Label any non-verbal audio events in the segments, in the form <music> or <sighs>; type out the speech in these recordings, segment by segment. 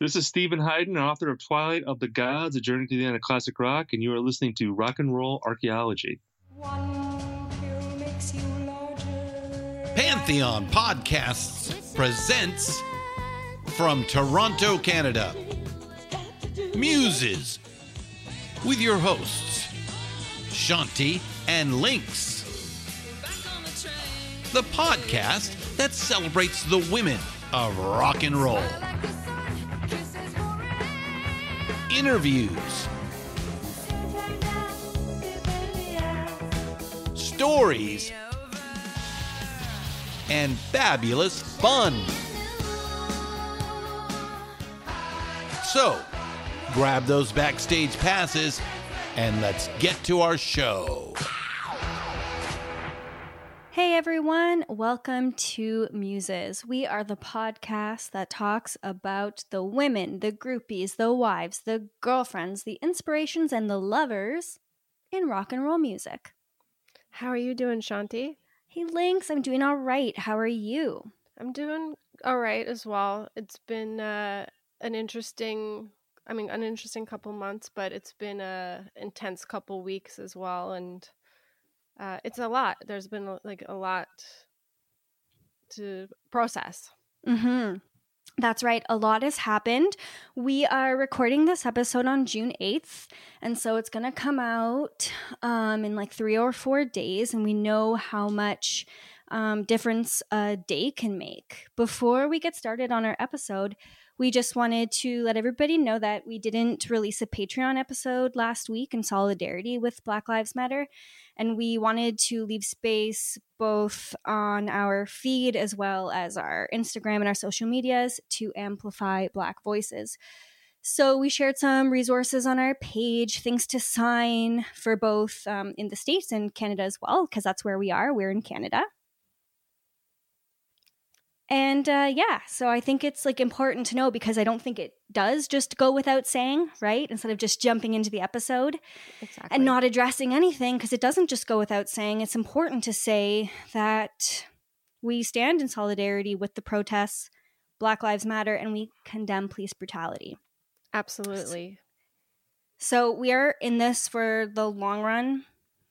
This is Steven Hyden, author of Twilight of the Gods, A Journey to the End of Classic Rock, and you are listening to Rock and Roll Archaeology. Pantheon Podcasts presents from Toronto, Canada, Muses, with your hosts, Shanti and Lynx. The podcast that celebrates the women of rock and roll. Interviews, stories, and fabulous fun. So, grab those backstage passes and let's get to our show. Hey everyone, welcome to Muses. We are the podcast that talks about the women, the groupies, the wives, the girlfriends, the inspirations, and the lovers in rock and roll music. How are you doing, Shanti? Hey Lynx, I'm doing all right. How are you? I'm doing all right as well. It's been uh, an interesting, I mean, an interesting couple months, but it's been a intense couple weeks as well, and uh, it's a lot. There's been like a lot to process. Mm-hmm. That's right. A lot has happened. We are recording this episode on June 8th. And so it's going to come out um, in like three or four days. And we know how much um, difference a day can make. Before we get started on our episode, we just wanted to let everybody know that we didn't release a Patreon episode last week in solidarity with Black Lives Matter. And we wanted to leave space both on our feed as well as our Instagram and our social medias to amplify Black voices. So we shared some resources on our page, things to sign for both um, in the States and Canada as well, because that's where we are. We're in Canada. And uh, yeah, so I think it's like important to know because I don't think it does just go without saying, right? Instead of just jumping into the episode Exactly. and not addressing anything, because it doesn't just go without saying. It's important to say that we stand in solidarity with the protests, Black Lives Matter, and we condemn police brutality. Absolutely. So we are in this for the long run,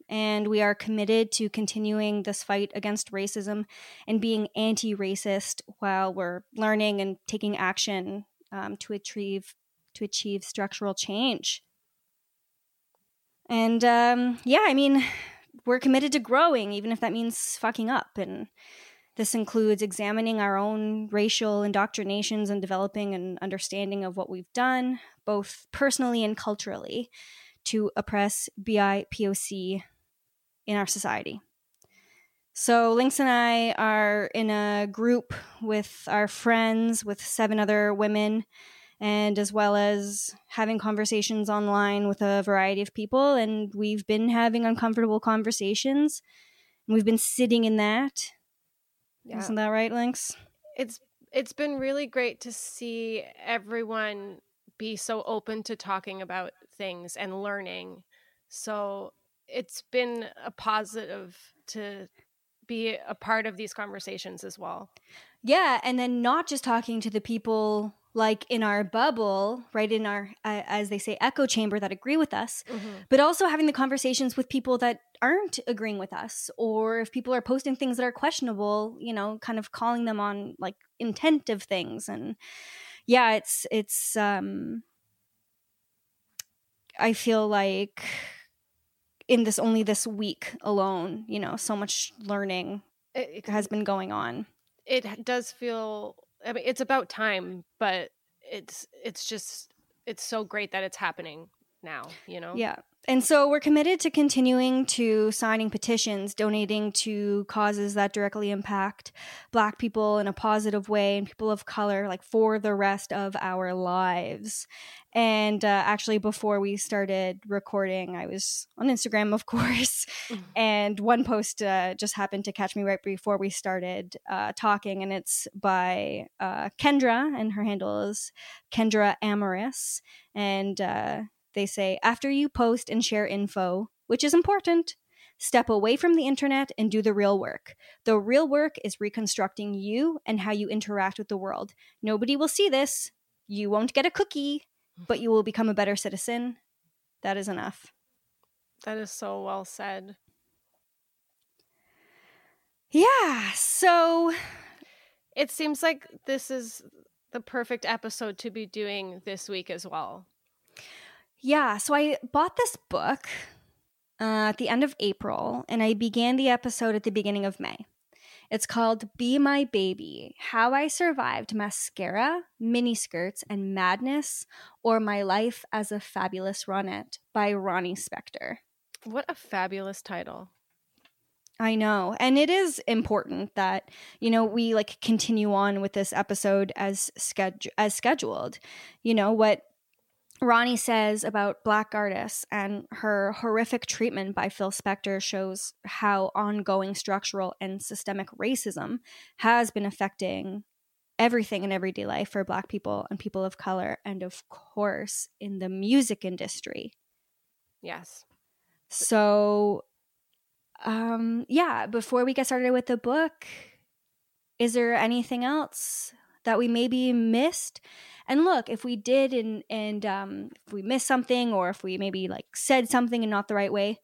and we are committed to continuing this fight against racism and being anti-racist while we're learning and taking action um, to achieve to achieve structural change. And um, yeah, I mean, we're committed to growing, even if that means fucking up. And this includes examining our own racial indoctrinations and developing an understanding of what we've done, both personally and culturally, to oppress BIPOC in our society. So, Lynx and I are in a group with our friends, with seven other women, and as well as having conversations online with a variety of people. And we've been having uncomfortable conversations. And we've been sitting in that. Yeah. Isn't that right, Lynx? It's it's been really great to see everyone be so open to talking about things and learning. So it's been a positive to be a part of these conversations as well. Yeah, and then not just talking to the people like in our bubble, right in our uh, as they say echo chamber that agree with us, but also having the conversations with people that aren't agreeing with us or if people are posting things that are questionable, you know, kind of calling them on like intent of things and yeah, it's it's um I feel like in this only this week alone, you know, so much learning It, has been going on. it does feel i mean it's about time but it's it's just it's so great that it's happening now you know Yeah. And so we're committed to continuing to signing petitions, donating to causes that directly impact Black people in a positive way and people of color, like for the rest of our lives. And uh, actually, before we started recording, I was on Instagram, of <laughs> course, and one post uh, just happened to catch me right before we started uh, talking, and it's by uh, Kendra, and her handle is Kendra Amaris. And uh, they say, after you post and share info, which is important, step away from the internet and do the real work. The real work is reconstructing you and how you interact with the world. Nobody will see this. You won't get a cookie, but you will become a better citizen. That is enough. that is so well said Yeah, so it seems like this is the perfect episode to be doing this week as well Yeah, so I bought this book uh, at the end of April, and I began the episode at the beginning of May. It's called Be My Baby How I Survived Mascara, Miniskirts, and Madness, or My Life as a Fabulous Ronette by Ronnie Spector. what a fabulous title I know. And it is important that, you know, we like continue on with this episode as sched- as scheduled. You know, what Ronnie says about black artists and her horrific treatment by Phil Spector shows how ongoing structural and systemic racism has been affecting everything in everyday life for black people and people of color and of course in the music industry. yes So, um, yeah, before we get started with the book, is there anything else that we maybe missed? And look, if we did and and um, if we missed something or if we maybe like said something in not the right way,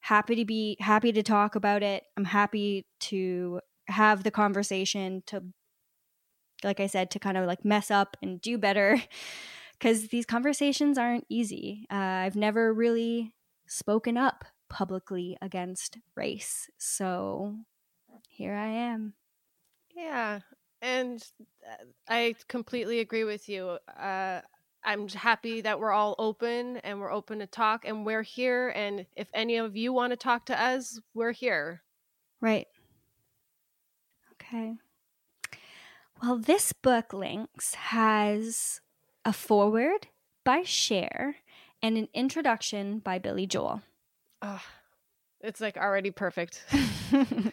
happy to be happy to talk about it. I'm happy to have the conversation to like I said to kind of like mess up and do better <laughs> cuz these conversations aren't easy. Uh, I've never really spoken up publicly against race. So here I am. Yeah, and uh, I completely agree with you. Uh, I'm happy that we're all open and we're open to talk, and we're here. And if any of you want to talk to us, we're here. Right. Okay. Well, this book, Lynx, has a foreword by Cher and an introduction by Billy Joel. Ugh, it's like already perfect. <laughs> <laughs>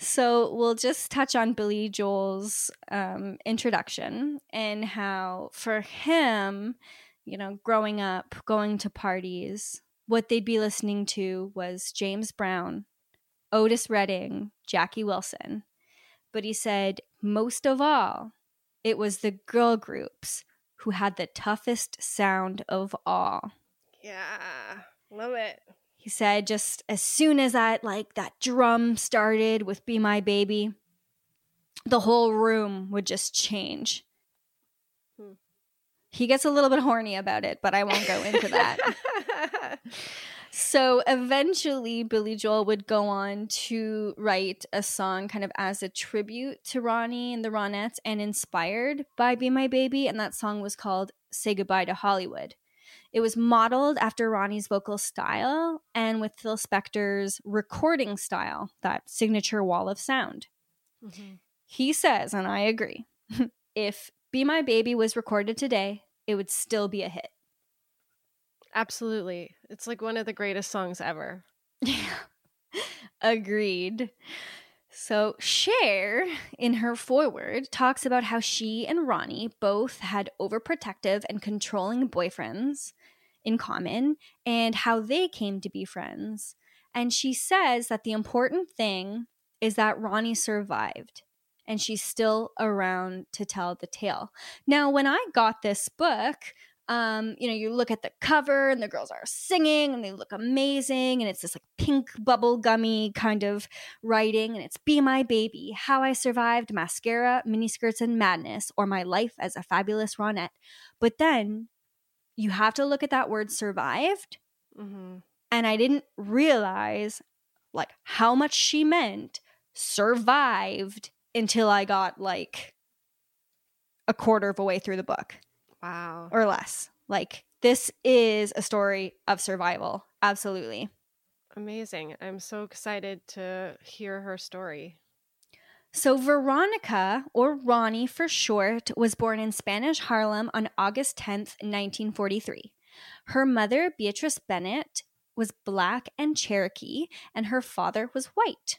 so we'll just touch on Billy Joel's um, introduction and how, for him, you know, growing up, going to parties, what they'd be listening to was James Brown, Otis Redding, Jackie Wilson. But he said, most of all, it was the girl groups who had the toughest sound of all. yeah, love it. He said just as soon as that like that drum started with Be My Baby, the whole room would just change. Hmm. He gets a little bit horny about it, but I won't go into that. <laughs> so eventually Billy Joel would go on to write a song kind of as a tribute to Ronnie and the Ronettes and inspired by Be My Baby and that song was called Say Goodbye to Hollywood. It was modeled after Ronnie's vocal style and with Phil Spector's recording style, that signature wall of sound. Mhm. He says, and I agree, <laughs> if Be My Baby was recorded today, it would still be a hit. Absolutely, it's like one of the greatest songs ever. Yeah. <laughs> Agreed. So, Cher, in her foreword, talks about how she and Ronnie both had overprotective and controlling boyfriends in common and how they came to be friends. And she says that the important thing is that Ronnie survived and she's still around to tell the tale. Now, when I got this book, Um, you know, you look at the cover and the girls are singing and they look amazing. And it's this like pink bubble gummy kind of writing. And it's Be My Baby, How I Survived Mascara, Miniskirts, and Madness, or My Life as a Fabulous Ronette. But then you have to look at that word survived. Mm-hmm. And I didn't realize like how much she meant survived until I got like a quarter of a way through the book Wow. or less. Like this is a story of survival. Absolutely. Amazing. I'm so excited to hear her story. So, Veronica, or Ronnie for short, was born in Spanish Harlem on August 10th, 1943. Her mother, Beatrice Bennett, was black and Cherokee, and her father was white.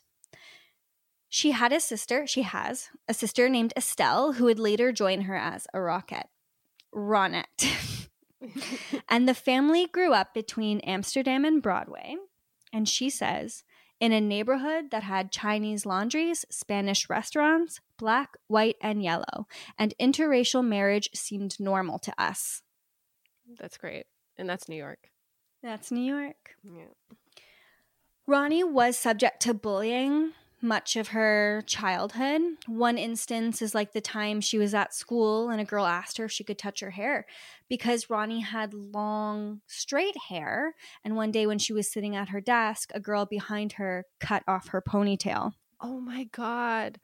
She had a sister, she has a sister named Estelle, who would later join her as a rocket. Ronette. <laughs> and the family grew up between Amsterdam and Broadway. And she says, in a neighborhood that had Chinese laundries, Spanish restaurants, black, white, and yellow, and interracial marriage seemed normal to us. That's great. And that's New York. That's New York. Yeah. Ronnie was subject to bullying much of her childhood. One instance is like the time she was at school and a girl asked her if she could touch her hair because Ronnie had long, straight hair. And one day when she was sitting at her desk, a girl behind her cut off her ponytail. Oh my God.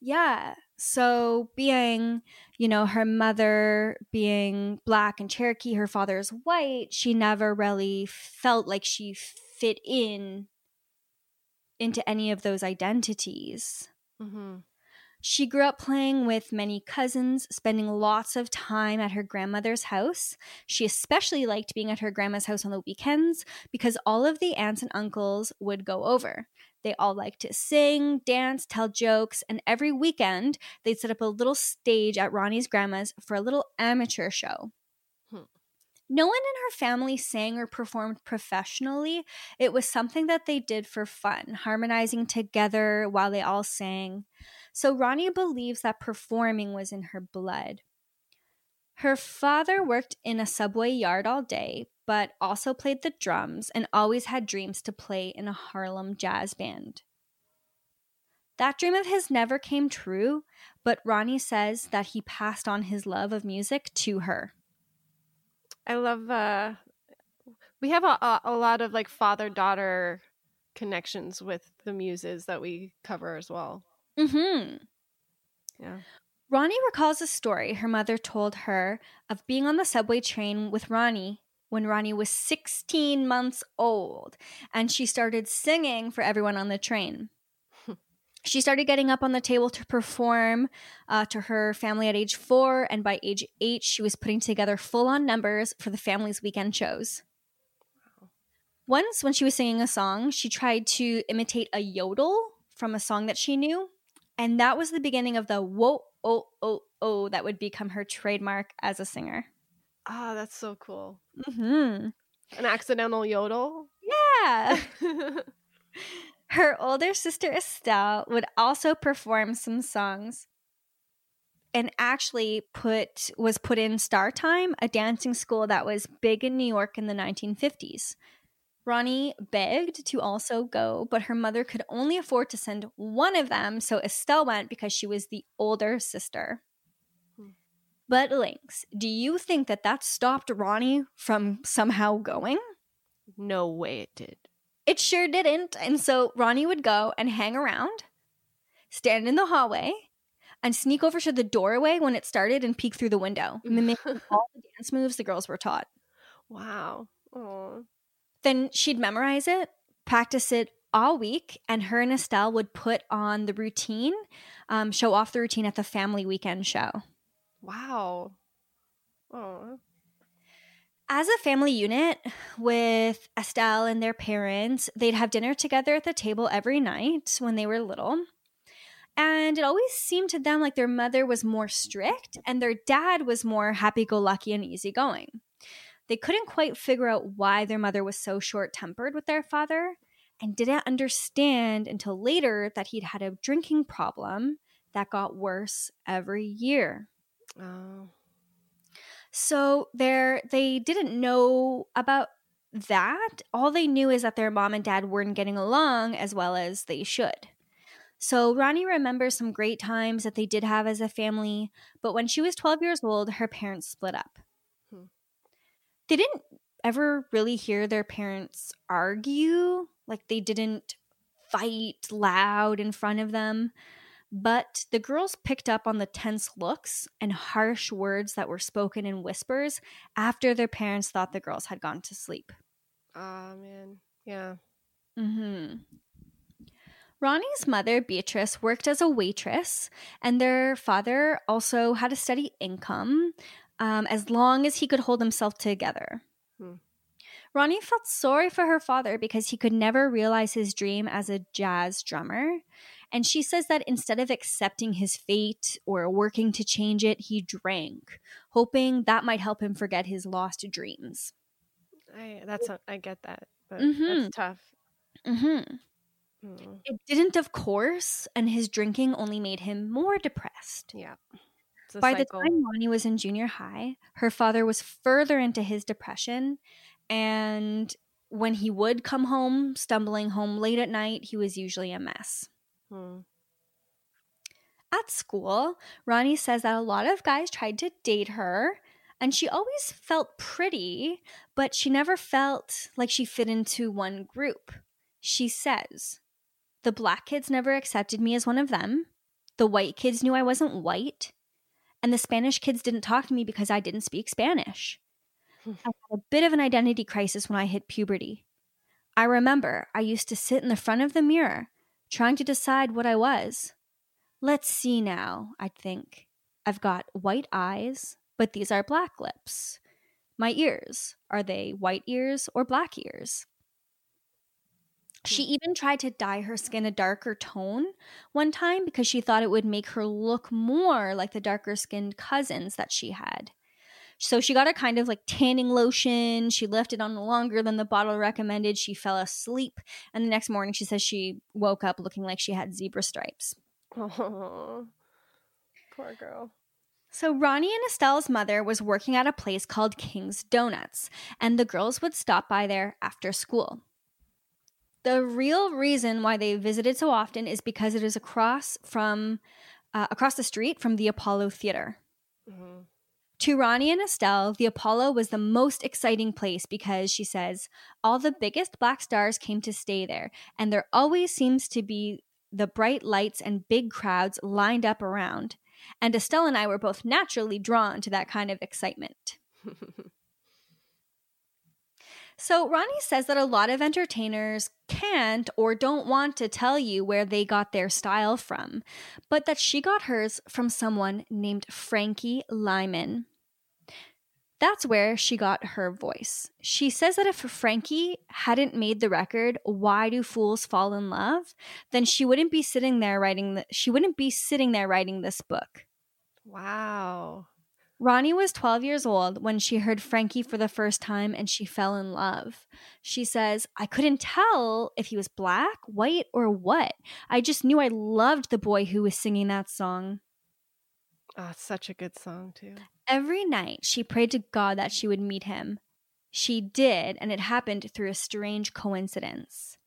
Yeah. So, being, you know, her mother being black and Cherokee, her father's white, she never really felt like she fit in into any of those identities. Mm-hmm. She grew up playing with many cousins, spending lots of time at her grandmother's house. She especially liked being at her grandma's house on the weekends because all of the aunts and uncles would go over. They all liked to sing, dance, tell jokes, and every weekend they'd set up a little stage at Ronnie's grandma's for a little amateur show. No one in her family sang or performed professionally. It was something that they did for fun, harmonizing together while they all sang. So Ronnie believes that performing was in her blood. Her father worked in a subway yard all day, but also played the drums and always had dreams to play in a Harlem jazz band. That dream of his never came true, but Ronnie says that he passed on his love of music to her. I love, uh, we have a, a, a lot of like father daughter connections with the muses that we cover as well. Mm-hmm. Yeah. Ronnie recalls a story her mother told her of being on the subway train with Ronnie when Ronnie was 16 months old, and she started singing for everyone on the train. She started getting up on the table to perform uh, to her family at age four, and by age eight, she was putting together full on numbers for the family's weekend shows. Once, when she was singing a song, she tried to imitate a yodel from a song that she knew, and that was the beginning of the whoa, oh, oh, oh, that would become her trademark as a singer. Ah, that's so cool. hmm An accidental yodel. Yeah. <laughs> <laughs> Her older sister Estelle would also perform some songs and actually put was put in Star Time, a dancing school that was big in New York in the 1950s. Ronnie begged to also go, but her mother could only afford to send one of them, so Estelle went because she was the older sister. Hmm. But Lynx, do you think that that stopped Ronnie from somehow going? No way it did. It sure didn't. And so Ronnie would go and hang around, stand in the hallway, and sneak over to the doorway when it started and peek through the window, mimicking all the dance moves the girls were taught. Wow. Oh. Then she'd memorize it, practice it all week, and her and Estelle would put on the routine, um, show off the routine at the family weekend show. Wow. Oh. As a family unit with Estelle and their parents, they'd have dinner together at the table every night when they were little. And it always seemed to them like their mother was more strict and their dad was more happy go lucky and easygoing. They couldn't quite figure out why their mother was so short tempered with their father and didn't understand until later that he'd had a drinking problem that got worse every year. Oh. So there they didn't know about that. All they knew is that their mom and dad weren't getting along as well as they should. So Ronnie remembers some great times that they did have as a family, but when she was 12 years old, her parents split up. Hmm. They didn't ever really hear their parents argue, like they didn't fight loud in front of them. But the girls picked up on the tense looks and harsh words that were spoken in whispers after their parents thought the girls had gone to sleep. Ah, man. Yeah. hmm Ronnie's mother, Beatrice, worked as a waitress, and their father also had a steady income um, as long as he could hold himself together. Hmm. Ronnie felt sorry for her father because he could never realize his dream as a jazz drummer. And she says that instead of accepting his fate or working to change it, he drank, hoping that might help him forget his lost dreams. I that's a, I get that, but Mhm. that's tough. Mm-hmm. Mm, It didn't, of course, and his drinking only made him more depressed. Yeah. By the time Ronnie was in junior high, her father was further into his depression. And when he would come home, stumbling home late at night, he was usually a mess. Hmm. At school, Ronnie says that a lot of guys tried to date her, and she always felt pretty, but she never felt like she fit into one group. She says, The black kids never accepted me as one of them. The white kids knew I wasn't white. And the Spanish kids didn't talk to me because I didn't speak Spanish. I had a bit of an identity crisis when I hit puberty. I remember I used to sit in the front of the mirror trying to decide what I was. Let's see now, I'd think. I've got white eyes, but these are black lips. My ears, are they white ears or black ears? She hmm. even tried to dye her skin a darker tone one time because she thought it would make her look more like the darker skinned cousins that she had. So she got a kind of like tanning lotion. She left it on longer than the bottle recommended. She fell asleep. And the next morning, she says she woke up looking like she had zebra stripes. Oh, poor girl. So Ronnie and Estelle's mother was working at a place called King's Donuts, and the girls would stop by there after school. The real reason why they visited so often is because it is across from uh, across the street from the Apollo Theater. Mhm. To Ronnie and Estelle, the Apollo was the most exciting place because she says all the biggest black stars came to stay there, and there always seems to be the bright lights and big crowds lined up around. And Estelle and I were both naturally drawn to that kind of excitement. <laughs> So Ronnie says that a lot of entertainers can't or don't want to tell you where they got their style from, but that she got hers from someone named Frankie Lymon. That's where she got her voice. She says that if Frankie hadn't made the record Why Do Fools Fall in Love, then she wouldn't be sitting there writing the, she wouldn't be sitting there writing this book. wow. Ronnie was 12 years old when she heard Frankie for the first time and she fell in love. She says, I couldn't tell if he was black, white, or what. I just knew I loved the boy who was singing that song. Oh, such a good song too. Every night she prayed to God that she would meet him. She did, and it happened through a strange coincidence.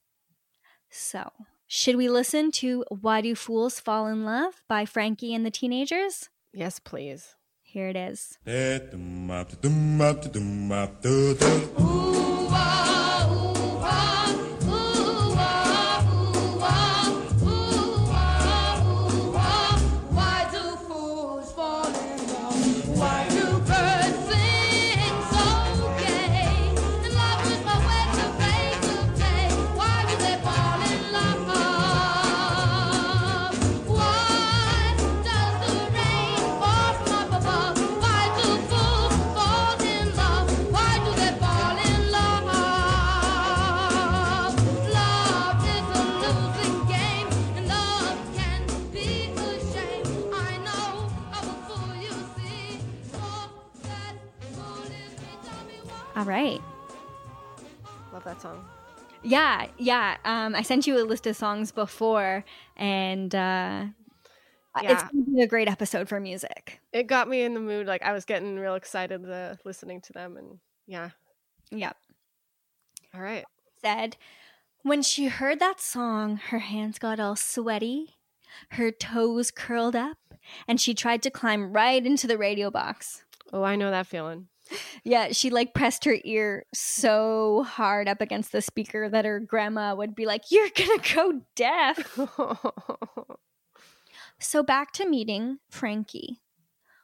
So, should we listen to Why Do Fools Fall in Love by Frankie and the Teenagers? Yes, please. Here it is. Why All right. Love that song. Yeah, yeah. Um, I sent you a list of songs before, and uh, It's Yeah. going to be a great episode for music. It got me in the mood. Like I was getting real excited uh, listening to them, and yeah. Yep. All right. Said, when she heard that song, her hands got all sweaty, her toes curled up, and she tried to climb right into the radio box. Oh, I know that feeling. Yeah, she like pressed her ear so hard up against the speaker that her grandma would be like, You're gonna go deaf. <laughs> So back to meeting Frankie.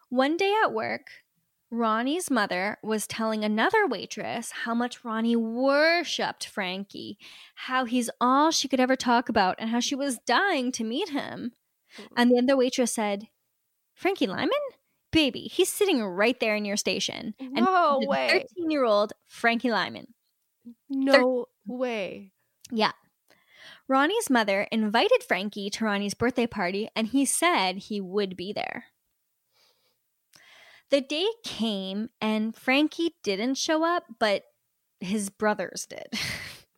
One day at work, Ronnie's mother was telling another waitress how much Ronnie worshipped Frankie, how he's all she could ever talk about, and how she was dying to meet him. And then the other waitress said, Frankie Lymon? Baby, he's sitting right there in your station. And No way. 13 year old Frankie Lymon. no way. Yeah. Ronnie's mother invited Frankie to Ronnie's birthday party, and he said he would be there. The day came, and Frankie didn't show up, but his brothers did. <laughs>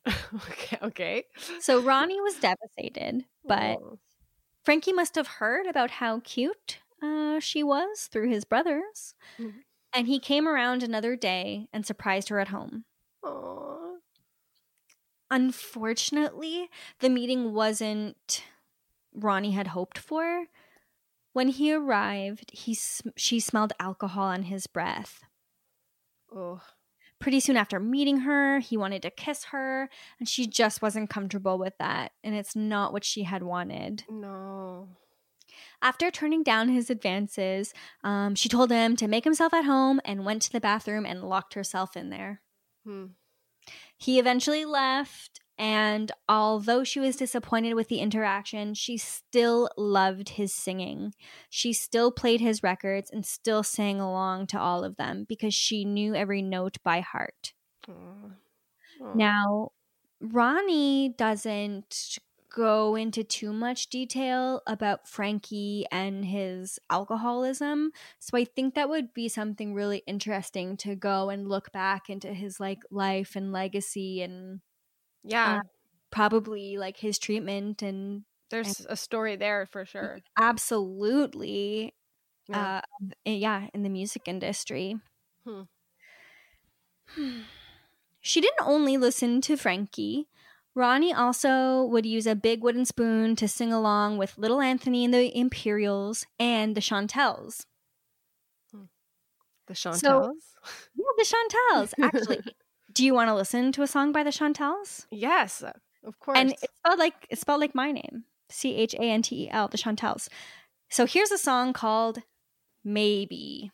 <laughs> okay. Okay. so Ronnie was devastated, but. Frankie must have heard about how cute uh, she was through his brothers. Mhm. And he came around another day and surprised her at home. Aw. Unfortunately, the meeting wasn't Ronnie had hoped for. When he arrived, he sm- she smelled alcohol on his breath. Oh. Pretty soon after meeting her, he wanted to kiss her, and she just wasn't comfortable with that, and it's not what she had wanted. No. After turning down his advances, um, she told him to make himself at home and went to the bathroom and locked herself in there. Hmm. He eventually left, and although she was disappointed with the interaction, she still loved his singing. She still played his records and still sang along to all of them because she knew every note by heart. Aw. Aw. Now, Ronnie doesn't go into too much detail about Frankie and his alcoholism. So I think that would be something really interesting to go and look back into his like life and legacy and yeah. probably like his treatment and There's a story there for sure. absolutely Yeah. uh yeah in the music industry Hmm. <sighs> she didn't only listen to frankie ronnie also would use a big wooden spoon to sing along with little anthony and the imperials and the chantels. The Chantels. yeah the chantels. Actually <laughs> do you want to listen to a song by the chantels? Yes, of course. and it's spelled like it's spelled like my name c-h-a-n-t-e-l the chantels. So here's a song called Maybe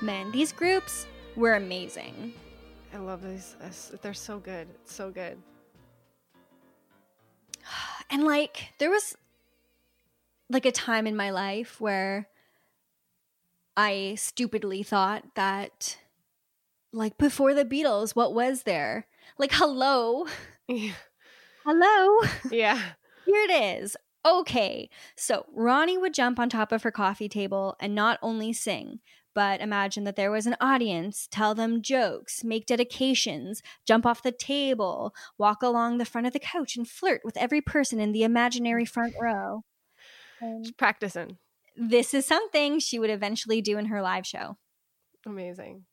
man these groups were amazing I love these. They're so good. It's so good. <sighs> and like there was like a time in my life where i stupidly thought that like before the beatles what was there like hello <laughs> Yeah. hello yeah. <laughs> here it is okay so ronnie would jump on top of her coffee table and not only sing but imagine that there was an audience tell them jokes make dedications jump off the table walk along the front of the couch and flirt with every person in the imaginary front row practicing. this is something she would eventually do in her live show Amazing.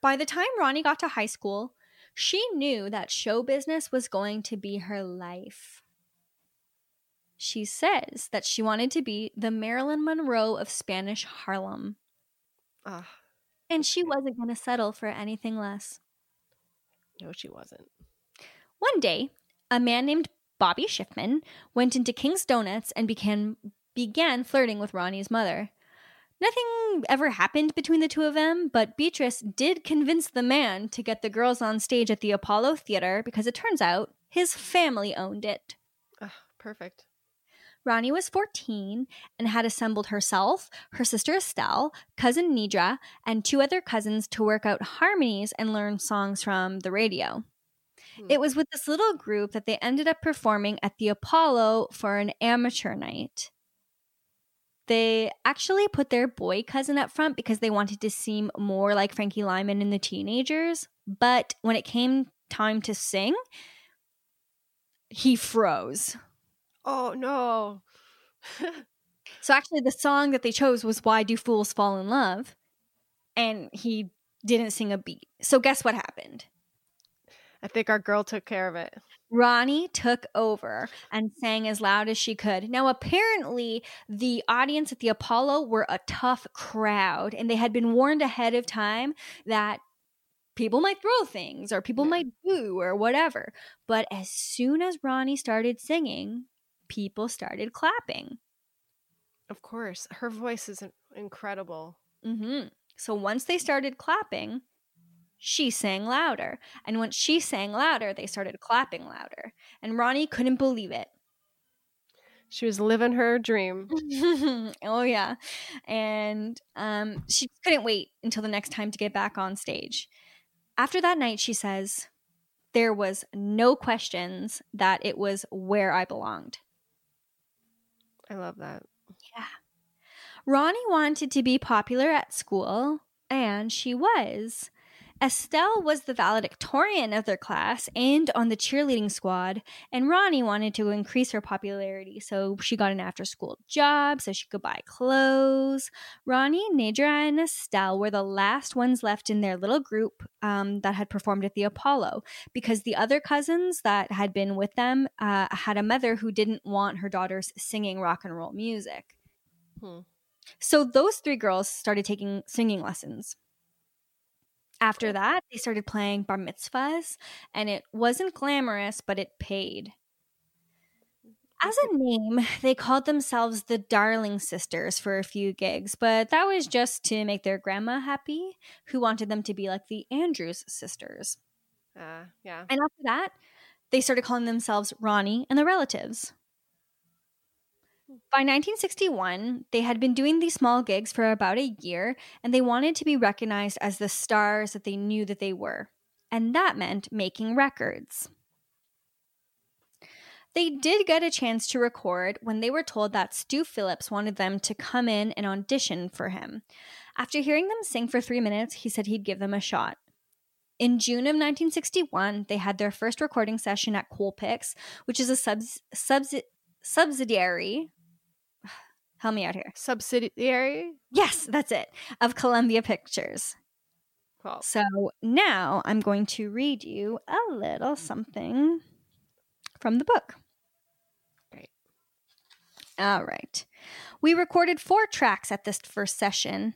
by the time ronnie got to high school she knew that show business was going to be her life she says that she wanted to be the Marilyn Monroe of Spanish Harlem, Ah, and she wasn't going to settle for anything less. no, she wasn't. One day, a man named Bobby Schiffman went into King's Donuts and began began flirting with Ronnie's mother. Nothing ever happened between the two of them, but Beatrice did convince the man to get the girls on stage at the Apollo Theater because it turns out his family owned it. Ugh, perfect. Ronnie was 14 and had assembled herself, her sister Estelle, cousin Nedra, and two other cousins to work out harmonies and learn songs from the radio. Hmm. It was with this little group that they ended up performing at the Apollo for an amateur night. They actually put their boy cousin up front because they wanted to seem more like Frankie Lymon and the teenagers. But when it came time to sing, he froze. Oh no. <laughs> So actually, the song that they chose was "Why Do Fools Fall in Love," and he didn't sing a beat. So guess what happened? I think our girl took care of it. Ronnie took over and sang as loud as she could. Now, apparently, the audience at the Apollo were a tough crowd, and they had been warned ahead of time that people might throw things or people might boo or whatever. But as soon as Ronnie started singing, people started clapping. Of course. Her voice is in- incredible. hmm So once they started clapping, she sang louder. And once she sang louder, they started clapping louder. And Ronnie couldn't believe it. She was living her dream. <laughs> oh yeah. And um she couldn't wait until the next time to get back on stage. After that night, she says, there was no questions that it was where I belonged. I love that. Yeah. Ronnie wanted to be popular at school, and she was. Estelle was the valedictorian of their class and on the cheerleading squad, and Ronnie wanted to increase her popularity, so she got an after school job so she could buy clothes. Ronnie, Nedra, and Estelle were the last ones left in their little group um, that had performed at the Apollo because the other cousins that had been with them uh, had a mother who didn't want her daughters singing rock and roll music. Hmm. So those three girls started taking singing lessons. After that, they started playing bar mitzvahs, and it wasn't glamorous, but it paid. As a name, they called themselves the Darling Sisters for a few gigs, but that was just to make their grandma happy, who wanted them to be like the Andrews sisters. Uh, yeah. And after that, they started calling themselves Ronnie and the Relatives. By 1961, they had been doing these small gigs for about a year, and they wanted to be recognized as the stars that they knew that they were. And that meant making records. They did get a chance to record when they were told that Stu Phillips wanted them to come in and audition for him. After hearing them sing for three minutes, he said he'd give them a shot. In June of 1961, they had their first recording session at Colpix, which is a subs- subs- subsidiary. Help me out here. Subsidiary? Yes, that's it, of Columbia Pictures. Cool. So now I'm going to read you a little something from the book. Great. All right. We recorded four tracks at this first session.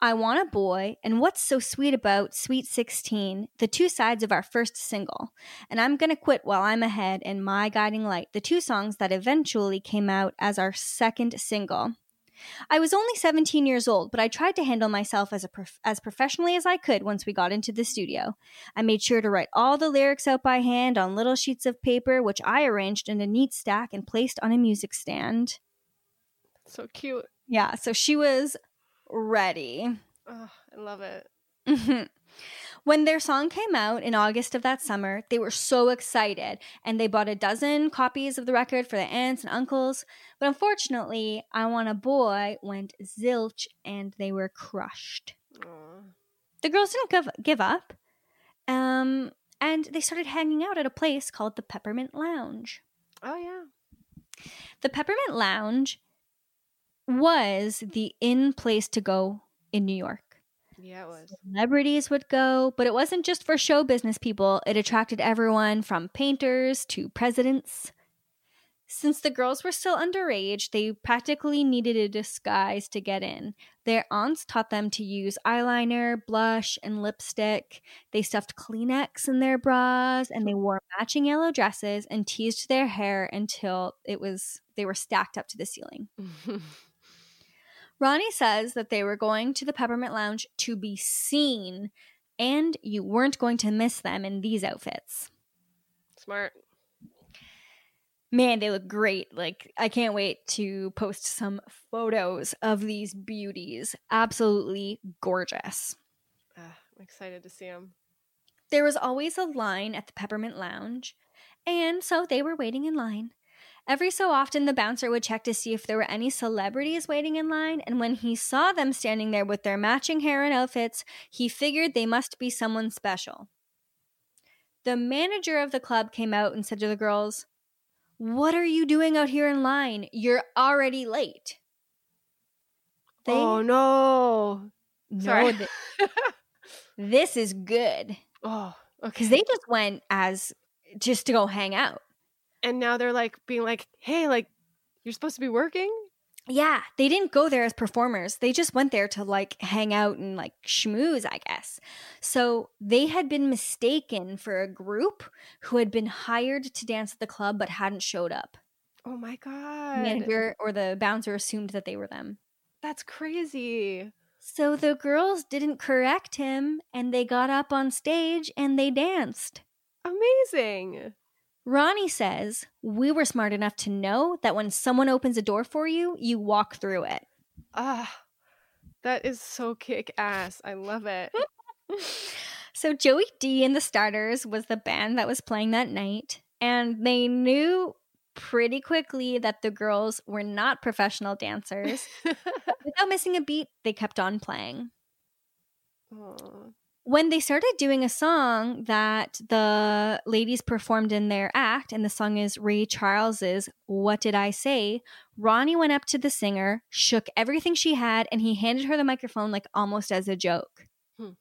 I Want a Boy and What's So Sweet About Sweet 16, the two sides of our first single. And I'm Gonna Quit While I'm Ahead and My Guiding Light, the two songs that eventually came out as our second single. I was only 17 years old, but I tried to handle myself as a prof- as professionally as I could once we got into the studio. I made sure to write all the lyrics out by hand on little sheets of paper, which I arranged in a neat stack and placed on a music stand. So cute. Yeah, so she was ready. Oh, I love it. Mhm. When their song came out in August of that summer, they were so excited and they bought a dozen copies of the record for their aunts and uncles. But unfortunately, I Want a Boy went zilch and they were crushed. Aw. The girls didn't give, give up, um, and they started hanging out at a place called the Peppermint Lounge. Oh, yeah. The Peppermint Lounge was the in place to go in New York. Yeah, it was. Celebrities would go, but it wasn't just for show business people. It attracted everyone from painters to presidents. Since the girls were still underage, they practically needed a disguise to get in. Their aunts taught them to use eyeliner, blush, and lipstick. They stuffed Kleenex in their bras and they wore matching yellow dresses and teased their hair until it was they were stacked up to the ceiling. <laughs> Ronnie says that they were going to the Peppermint Lounge to be seen, and you weren't going to miss them in these outfits. Smart. Man, they look great. Like, I can't wait to post some photos of these beauties. Absolutely gorgeous. Ah, I'm excited to see them. There was always a line at the Peppermint Lounge, and so they were waiting in line. Every so often, the bouncer would check to see if there were any celebrities waiting in line, and when he saw them standing there with their matching hair and outfits, he figured they must be someone special. The manager of the club came out and said to the girls, What are you doing out here in line? You're already late. They oh no. Sorry. that <laughs> this is good oh, okay. because they just went as just to go hang out. And now they're like being like, "Hey, like you're supposed to be working?" Yeah, they didn't go there as performers. They just went there to like hang out and like schmooze, I guess. So they had been mistaken for a group who had been hired to dance at the club but hadn't showed up. Oh my god. manager or the bouncer assumed that they were them. That's crazy. So the girls didn't correct him and they got up on stage and they danced. Amazing. Ronnie says, We were smart enough to know that when someone opens a door for you, you walk through it. Ah. That is so kick ass. I love it. <laughs> So Joey Dee and the Starters was the band that was playing that night, and they knew pretty quickly that the girls were not professional dancers. <laughs> Without missing a beat, they kept on playing. Aw. When they started doing a song that the ladies performed in their act, and the song is Ray Charles's What Did I Say? Ronnie went up to the singer, shook everything she had, and he handed her the microphone like almost as a joke. Hmm.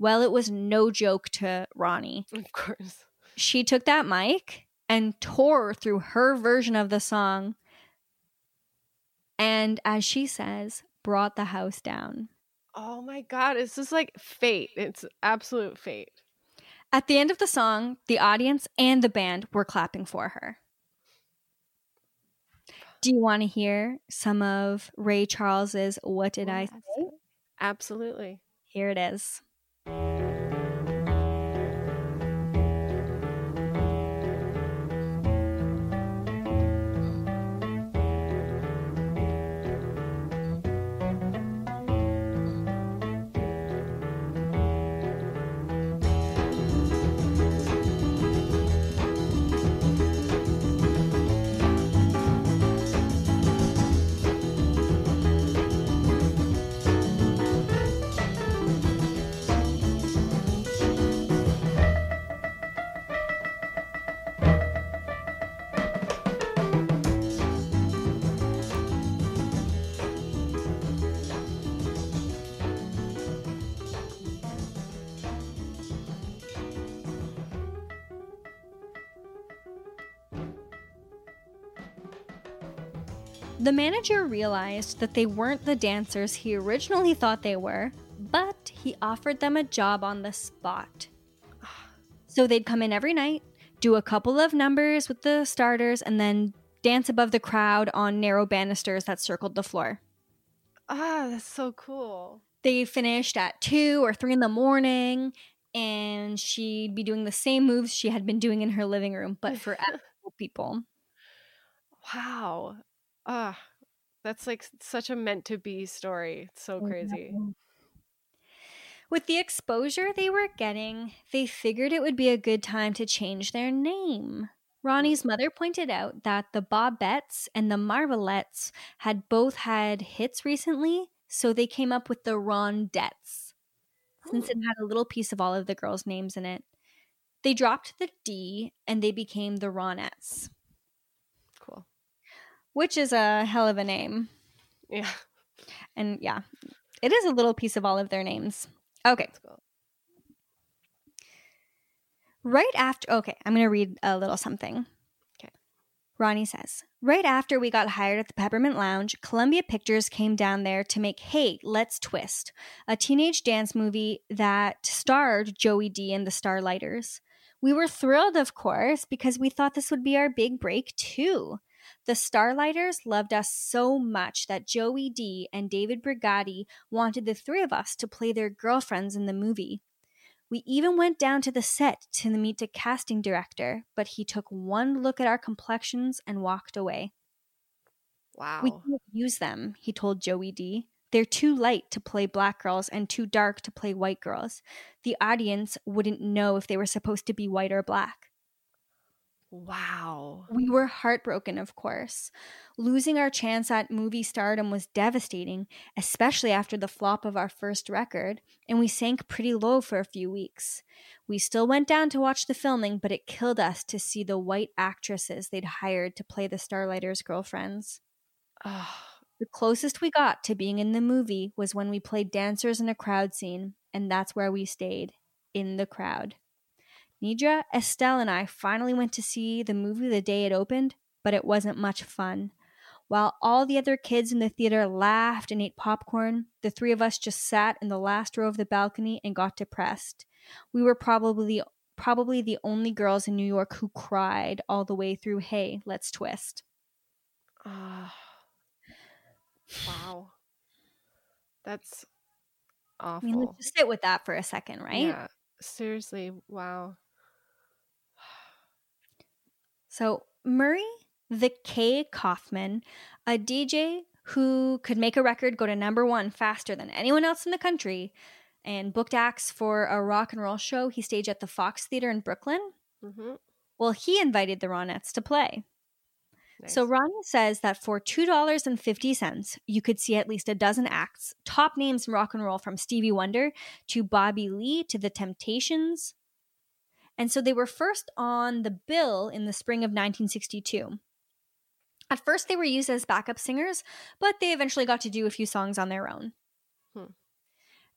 Well, it was no joke to Ronnie. <laughs> Of course. she took that mic and tore through her version of the song and as she says brought the house down Oh my god, it's just like fate. It's absolute fate. at the end of the song the audience and the band were clapping for her do you want to hear some of ray charles's what did i say Absolutely. here it is The manager realized that they weren't the dancers he originally thought they were, but he offered them a job on the spot. So they'd come in every night, do a couple of numbers with the starters, and then dance above the crowd on narrow banisters that circled the floor. Ah, that's so cool. They finished at two or three in the morning, and she'd be doing the same moves she had been doing in her living room, but for <laughs> people. Wow. Ah, that's like such a meant to be story. It's so crazy. With the exposure they were getting, they figured it would be a good time to change their name. Ronnie's mother pointed out that the Bobettes and the Marvelettes had both had hits recently, so they came up with the Rondettes, since it had a little piece of all of the girls' names in it. They dropped the D and they became the Ronettes. Which is a hell of a name. Yeah. And yeah, it is a little piece of all of their names. Okay. Let's. Right after, okay, I'm going to read a little something. Okay. Ronnie says, Right after we got hired at the Peppermint Lounge, Columbia Pictures came down there to make Hey, Let's Twist, a teenage dance movie that starred Joey Dee and the Starliters. We were thrilled, of course, because we thought this would be our big break, too. The Starliters loved us so much that Joey Dee and David Brigati wanted the three of us to play their girlfriends in the movie. We even went down to the set to meet a casting director, but he took one look at our complexions and walked away. Wow. We can't use them, he told Joey Dee. They're too light to play black girls and too dark to play white girls. The audience wouldn't know if they were supposed to be white or black. Wow. We were heartbroken, of course. Losing our chance at movie stardom was devastating, especially after the flop of our first record, and we sank pretty low for a few weeks. We still went down to watch the filming, but it killed us to see the white actresses they'd hired to play the Starliters' girlfriends. Ugh. The closest we got to being in the movie was when we played dancers in a crowd scene, and that's where we stayed in the crowd. Nedra, Estelle, and I finally went to see the movie the day it opened, but it wasn't much fun. While all the other kids in the theater laughed and ate popcorn, the three of us just sat in the last row of the balcony and got depressed. We were probably probably the only girls in New York who cried all the way through Hey, Let's Twist. Ugh. wow. That's awful. I mean, let's just sit with that for a second, right? Yeah. Seriously. Wow. So, Murray the K. Kaufman, a DJ who could make a record go to number one faster than anyone else in the country, and booked acts for a rock and roll show he staged at the Fox Theater in Brooklyn. Mm-hmm. Well, he invited the Ronettes to play. Nice. So Ronnie says that for $2.50, you could see at least a dozen acts, top names in rock and roll from Stevie Wonder to Bobby Lee to The Temptations. And so they were first on the bill in the spring of 1962. At first, they were used as backup singers, but they eventually got to do a few songs on their own. Hmm.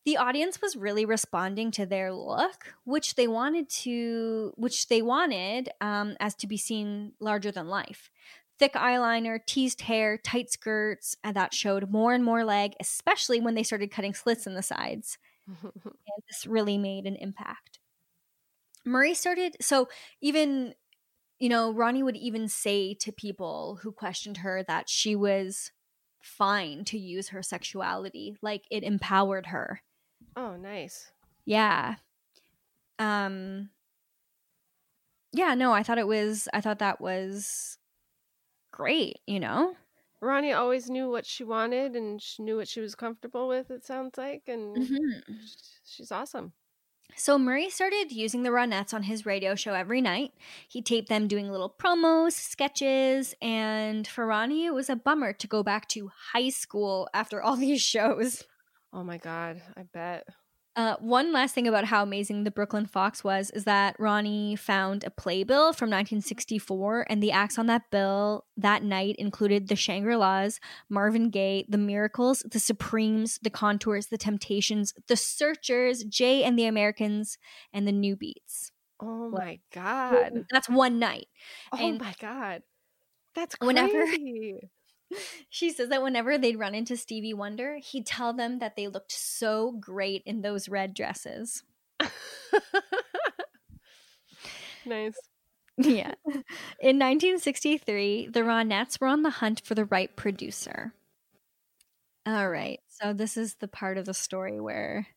The audience was really responding to their look, which they wanted to, which they wanted um, as to be seen larger than life thick eyeliner, teased hair, tight skirts, and that showed more and more leg, especially when they started cutting slits in the sides. <laughs> And this really made an impact. Murray started, so even, you know, Ronnie would even say to people who questioned her that she was fine to use her sexuality, like it empowered her. oh, nice. Yeah. Um Yeah, no, I thought it was I thought that was great, you know? Ronnie always knew what she wanted and she knew what she was comfortable with, it sounds like. And sh- she's awesome. So Murray started using the Ronettes on his radio show every night. He taped them doing little promos, sketches, and for Ronnie, it was a bummer to go back to high school after all <laughs> these shows. Oh my God. I bet. Uh, one last thing about how amazing the Brooklyn Fox was is that Ronnie found a playbill from 1964, and the acts on that bill that night included the Shangri La's, Marvin Gaye, the Miracles, the Supremes, the Contours, the Temptations, the Searchers, Jay and the Americans, and the Newbeats. Oh What? my God. That's one night. Oh and- my God. That's Whenever- crazy. She says that whenever they'd run into Stevie Wonder, he'd tell them that they looked so great in those red dresses. <laughs> nice. Yeah. In 1963, the Ronettes were on the hunt for the right producer. All right. So this is the part of the story where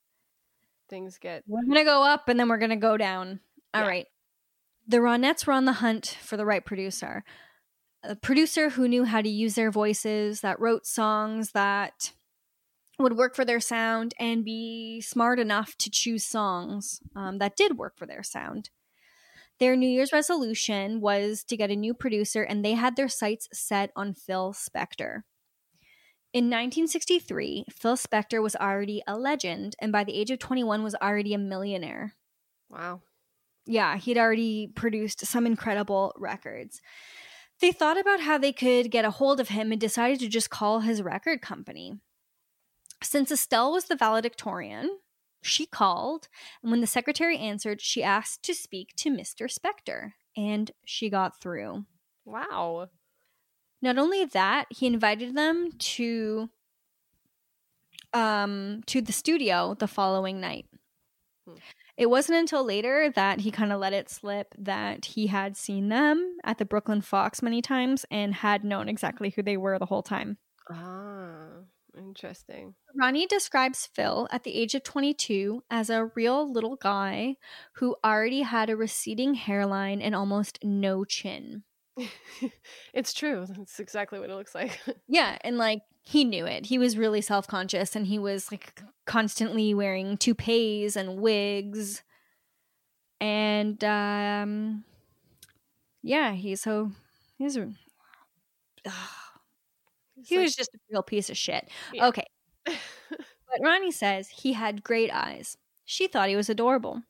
Things get. we're going to go up and then we're going to go down. All Yeah. right. The Ronettes were on the hunt for the right producer. A producer who knew how to use their voices, that wrote songs that would work for their sound and be smart enough to choose songs um, that did work for their sound. Their New Year's resolution was to get a new producer, and they had their sights set on Phil Spector. In 1963, Phil Spector was already a legend, and by the age of 21 was already a millionaire. Wow. Yeah, he'd already produced some incredible records. They thought about how they could get a hold of him and decided to just call his record company. Since Estelle was the valedictorian, she called, and when the secretary answered, she asked to speak to Mr. Spector, and she got through. Wow. Not only that, he invited them to um to the studio the following night. Hmm. It wasn't until later that he kind of let it slip that he had seen them at the Brooklyn Fox many times and had known exactly who they were the whole time. Ah, interesting. Ronnie describes Phil at the age of 22 as a real little guy who already had a receding hairline and almost no chin. <laughs> it's true. That's exactly what it looks like. <laughs> Yeah, and like he knew it. He was really self conscious and he was like constantly wearing toupees and wigs. And um yeah, he's so he's <sighs> It's he like- was just a real piece of shit. Yeah. Okay. <laughs> But Ronnie says he had great eyes. She thought he was adorable.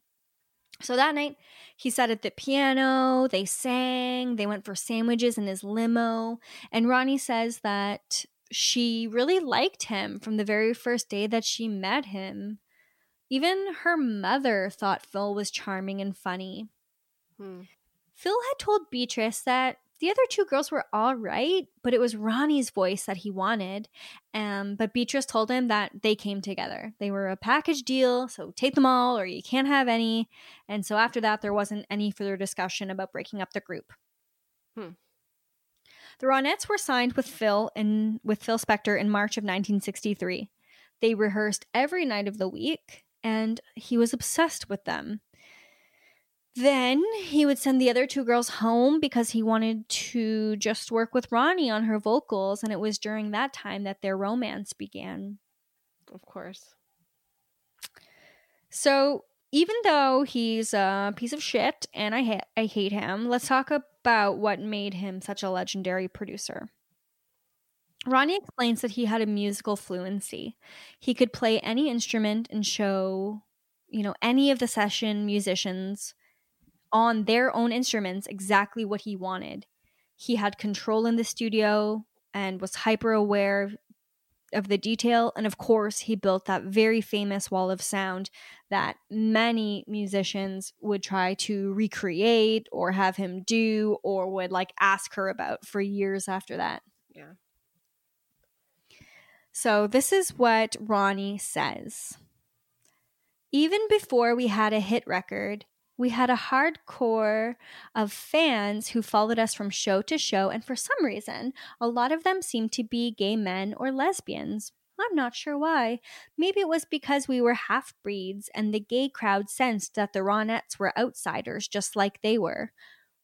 So that night, he sat at the piano, they sang, they went for sandwiches in his limo, and Ronnie says that she really liked him from the very first day that she met him. Even her mother thought Phil was charming and funny. Hmm. Phil had told Beatrice that the other two girls were all right, but it was Ronnie's voice that he wanted. Um, but Beatrice told him that they came together. They were a package deal, so take them all or you can't have any. And so after that, there wasn't any further discussion about breaking up the group. Hmm. The Ronettes were signed with Phil in with Phil Spector in March of 1963. They rehearsed every night of the week, and he was obsessed with them. Then he would send the other two girls home because he wanted to just work with Ronnie on her vocals, and it was during that time that their romance began. Of course. So, even though he's a piece of shit and I ha- I hate him, let's talk about what made him such a legendary producer. Ronnie explains that he had a musical fluency. He could play any instrument and show, you know, any of the session musicians on their own instruments exactly what he wanted. He had control in the studio and was hyper aware of the detail. And of course, he built that very famous wall of sound that many musicians would try to recreate or have him do or would like ask her about for years after that. Yeah. So, this is what Ronnie says. Even before we had a hit record, we had a hardcore of fans who followed us from show to show, and for some reason, a lot of them seemed to be gay men or lesbians. I'm not sure why. Maybe it was because we were half breeds and the gay crowd sensed that the Ronettes were outsiders just like they were.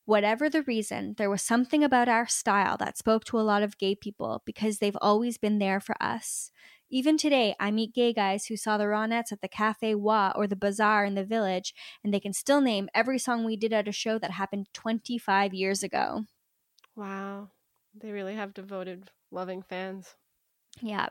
Whatever the reason, there was something about our style that spoke to a lot of gay people because they've always been there for us. Even today, I meet gay guys who saw the Ronettes at the Cafe Wha or the Bazaar in the village, and they can still name every song we did at a show that happened 25 years ago. Wow. They really have devoted, loving fans. Yeah.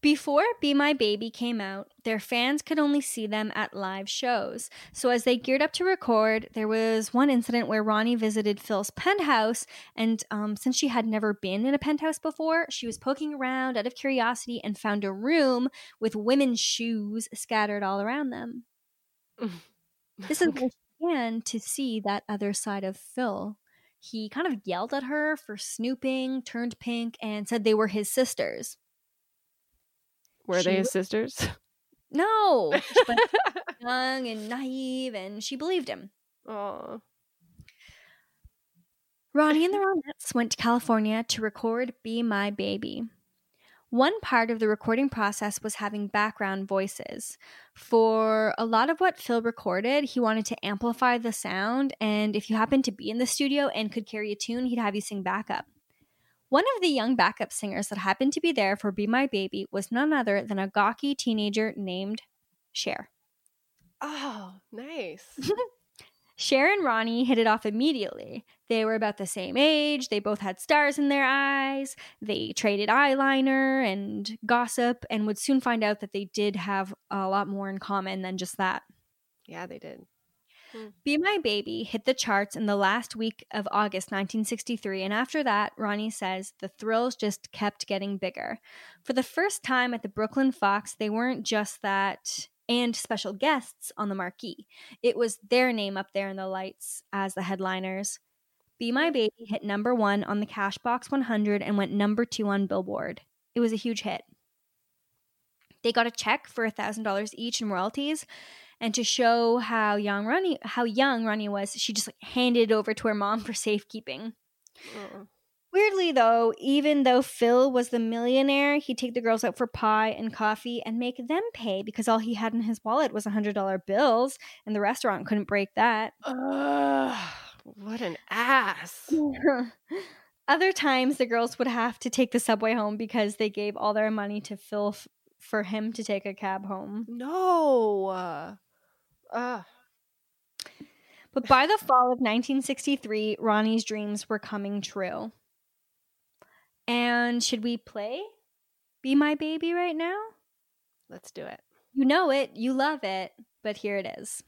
Before Be My Baby came out, their fans could only see them at live shows. So as they geared up to record, there was one incident where Ronnie visited Phil's penthouse, and um, since she had never been in a penthouse before, she was poking around out of curiosity and found a room with women's shoes scattered all around them. <laughs> This is she to see that other side of Phil. He kind of yelled at her for snooping, turned pink, and said they were his sisters. Were She they his sisters? <laughs> No, <laughs> young and naive, and she believed him. Oh. Ronnie and the <laughs> Ronettes went to California to record Be My Baby. One part of the recording process was having background voices. For a lot of what Phil recorded, he wanted to amplify the sound, and if you happened to be in the studio and could carry a tune, he'd have you sing backup. One of the young backup singers that happened to be there for Be My Baby was none other than a gawky teenager named Cher. Oh, nice. <laughs> Cher and Ronnie hit it off immediately. They were about the same age, they both had stars in their eyes, they traded eyeliner and gossip, and would soon find out that they did have a lot more in common than just that. yeah, they did. Hmm. Be My Baby hit the charts in the last week of August 1963, and after that, Ronnie says the thrills just kept getting bigger. For the first time at the Brooklyn Fox, they weren't just that and special guests on the marquee. It was their name up there in the lights as the headliners. Be My hmm. Baby hit number one on the Cashbox 100 and went number two on Billboard. It was a huge hit. They got a check for $1,000 each in royalties, And to show how young Ronnie how young Ronnie was, she just like handed it over to her mom <laughs> for safekeeping. Oh. Weirdly, though, even though Phil was the millionaire, he'd take the girls out for pie and coffee and make them pay because all he had in his wallet was $100 bills, and the restaurant couldn't break that. Ugh, what an ass. <laughs> Other times, the girls would have to take the subway home because they gave all their money to Phil f- for him to take a cab home. No. Ugh. But by the fall of 1963, Ronnie's dreams were coming true. And should we play Be My Baby right now? let's do it. You know it, you love it, but here it is.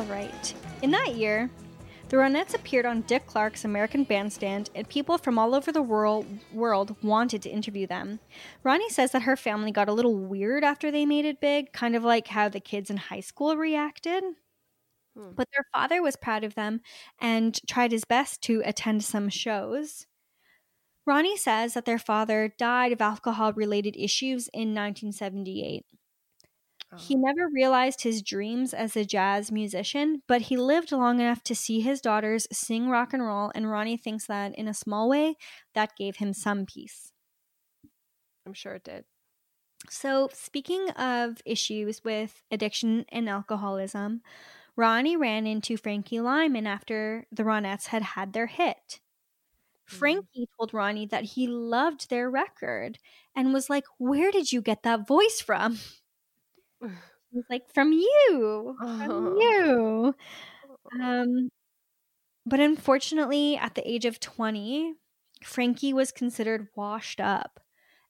All right. In that year, the Ronettes appeared on Dick Clark's American Bandstand, and people from all over the world, world wanted to interview them. Ronnie says that her family got a little weird after they made it big, kind of like how the kids in high school reacted. Hmm. But their father was proud of them and tried his best to attend some shows. Ronnie says that their father died of alcohol related issues in 1978. He Oh. never realized his dreams as a jazz musician, but he lived long enough to see his daughters sing rock and roll, and Ronnie thinks that in a small way, that gave him some peace. I'm sure it did. So, speaking of issues with addiction and alcoholism, Ronnie ran into Frankie Lymon after the Ronettes had had their hit. Mm. Frankie told Ronnie that he loved their record and was like, Where did you get that voice from? Like, From you. From <laughs> you. Um, but unfortunately, at the age of 20, Frankie was considered washed up.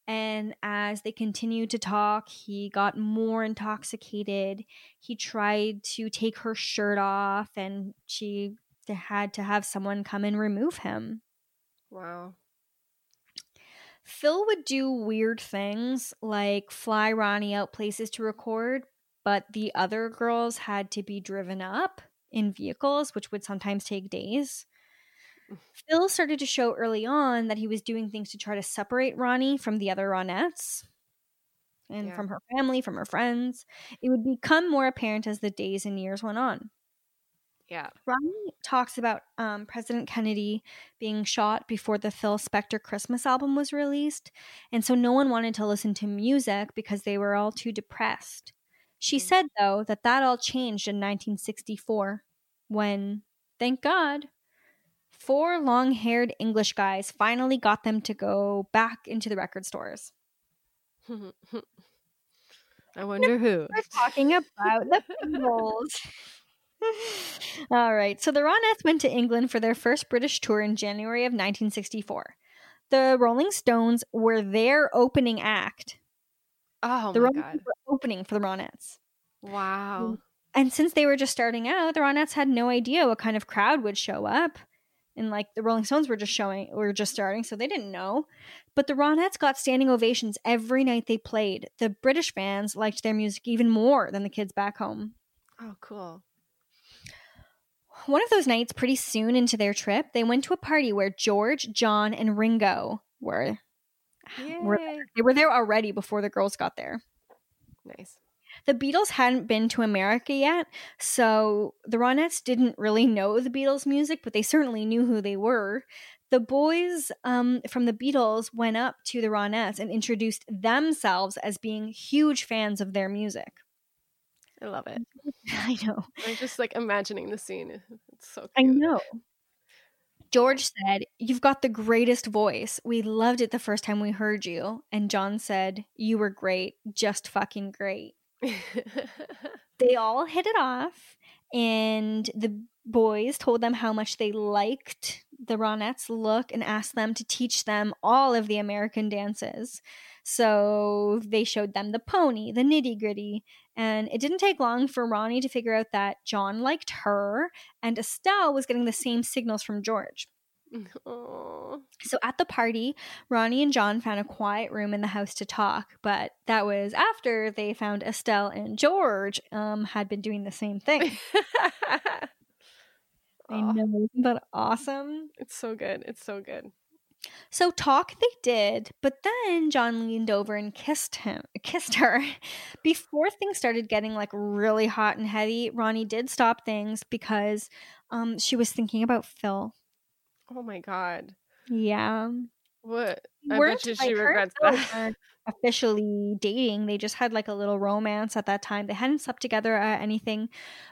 And as they continued to talk, he got more intoxicated. He tried to take her shirt off, and she had to have someone come and remove him. Wow. Phil would do weird things like fly Ronnie out places to record, but the other girls had to be driven up in vehicles, which would sometimes take days. Mm. Phil started to show early on that he was doing things to try to separate Ronnie from the other Ronettes and Yeah. from her family, from her friends. It would become more apparent as the days and years went on. Yeah. Ronnie talks about um, President Kennedy being shot before the Phil Spector Christmas album was released, and so no one wanted to listen to music because they were all too depressed. She Mm. said, though, that that all changed in 1964 when, thank God, four long haired English guys finally got them to go back into the record stores. <laughs> I wonder who. We're talking about the <laughs> Beatles. All right. So the Ronettes went to England for their first British tour in January of 1964. The Rolling Stones were their opening act. Oh the my Rolling god. Opening for the Ronettes. Wow. Mm, and since they were just starting out, the Ronettes had no idea what kind of crowd would show up. And like the Rolling Stones were just showing, were just starting, so they didn't know. But the Ronettes got standing ovations every night they played. The British fans liked their music even more than the kids back home. Oh, cool. One of those nights, pretty soon into their trip, they went to a party where George, John, and Ringo were. <sighs> were They were there already before the girls got there. Nice. The Beatles hadn't been to America yet, so the Ronettes didn't really know the Beatles' music, but they certainly knew who they were. The boys um, from the Beatles went up to the Ronettes and introduced themselves as being huge fans of their music. I love it. <laughs> I know. I'm just like imagining the scene. Eh, it's so cute. I know. George said, You've got the greatest voice. We loved it the first time we heard you. And John said, You were great. Just fucking great. <laughs> They all hit it off, and the boys told them how much they liked the Ronettes' look and asked them to teach them all of the American dances. So they showed them the pony, the nitty gritty, and it didn't take long for Ronnie to figure out that John liked her and Estelle was getting the same signals from George. <laughs> Aw. So at the party, Ronnie and John found a quiet room in the house to talk, but that was after they found Estelle and George um, had been doing the same thing. <laughs> <laughs> I know, isn't that awesome? It's so good. It's so good. So talk they did, but then John leaned over and kissed him, kissed her. <laughs> Before things started getting like really hot and heavy, Ronnie did stop things because um, she was thinking about Phil. Oh my god. Yeah. What? I bet you like, she regrets that. <laughs> officially dating. They just had like a little romance at that time. They hadn't slept together or anything,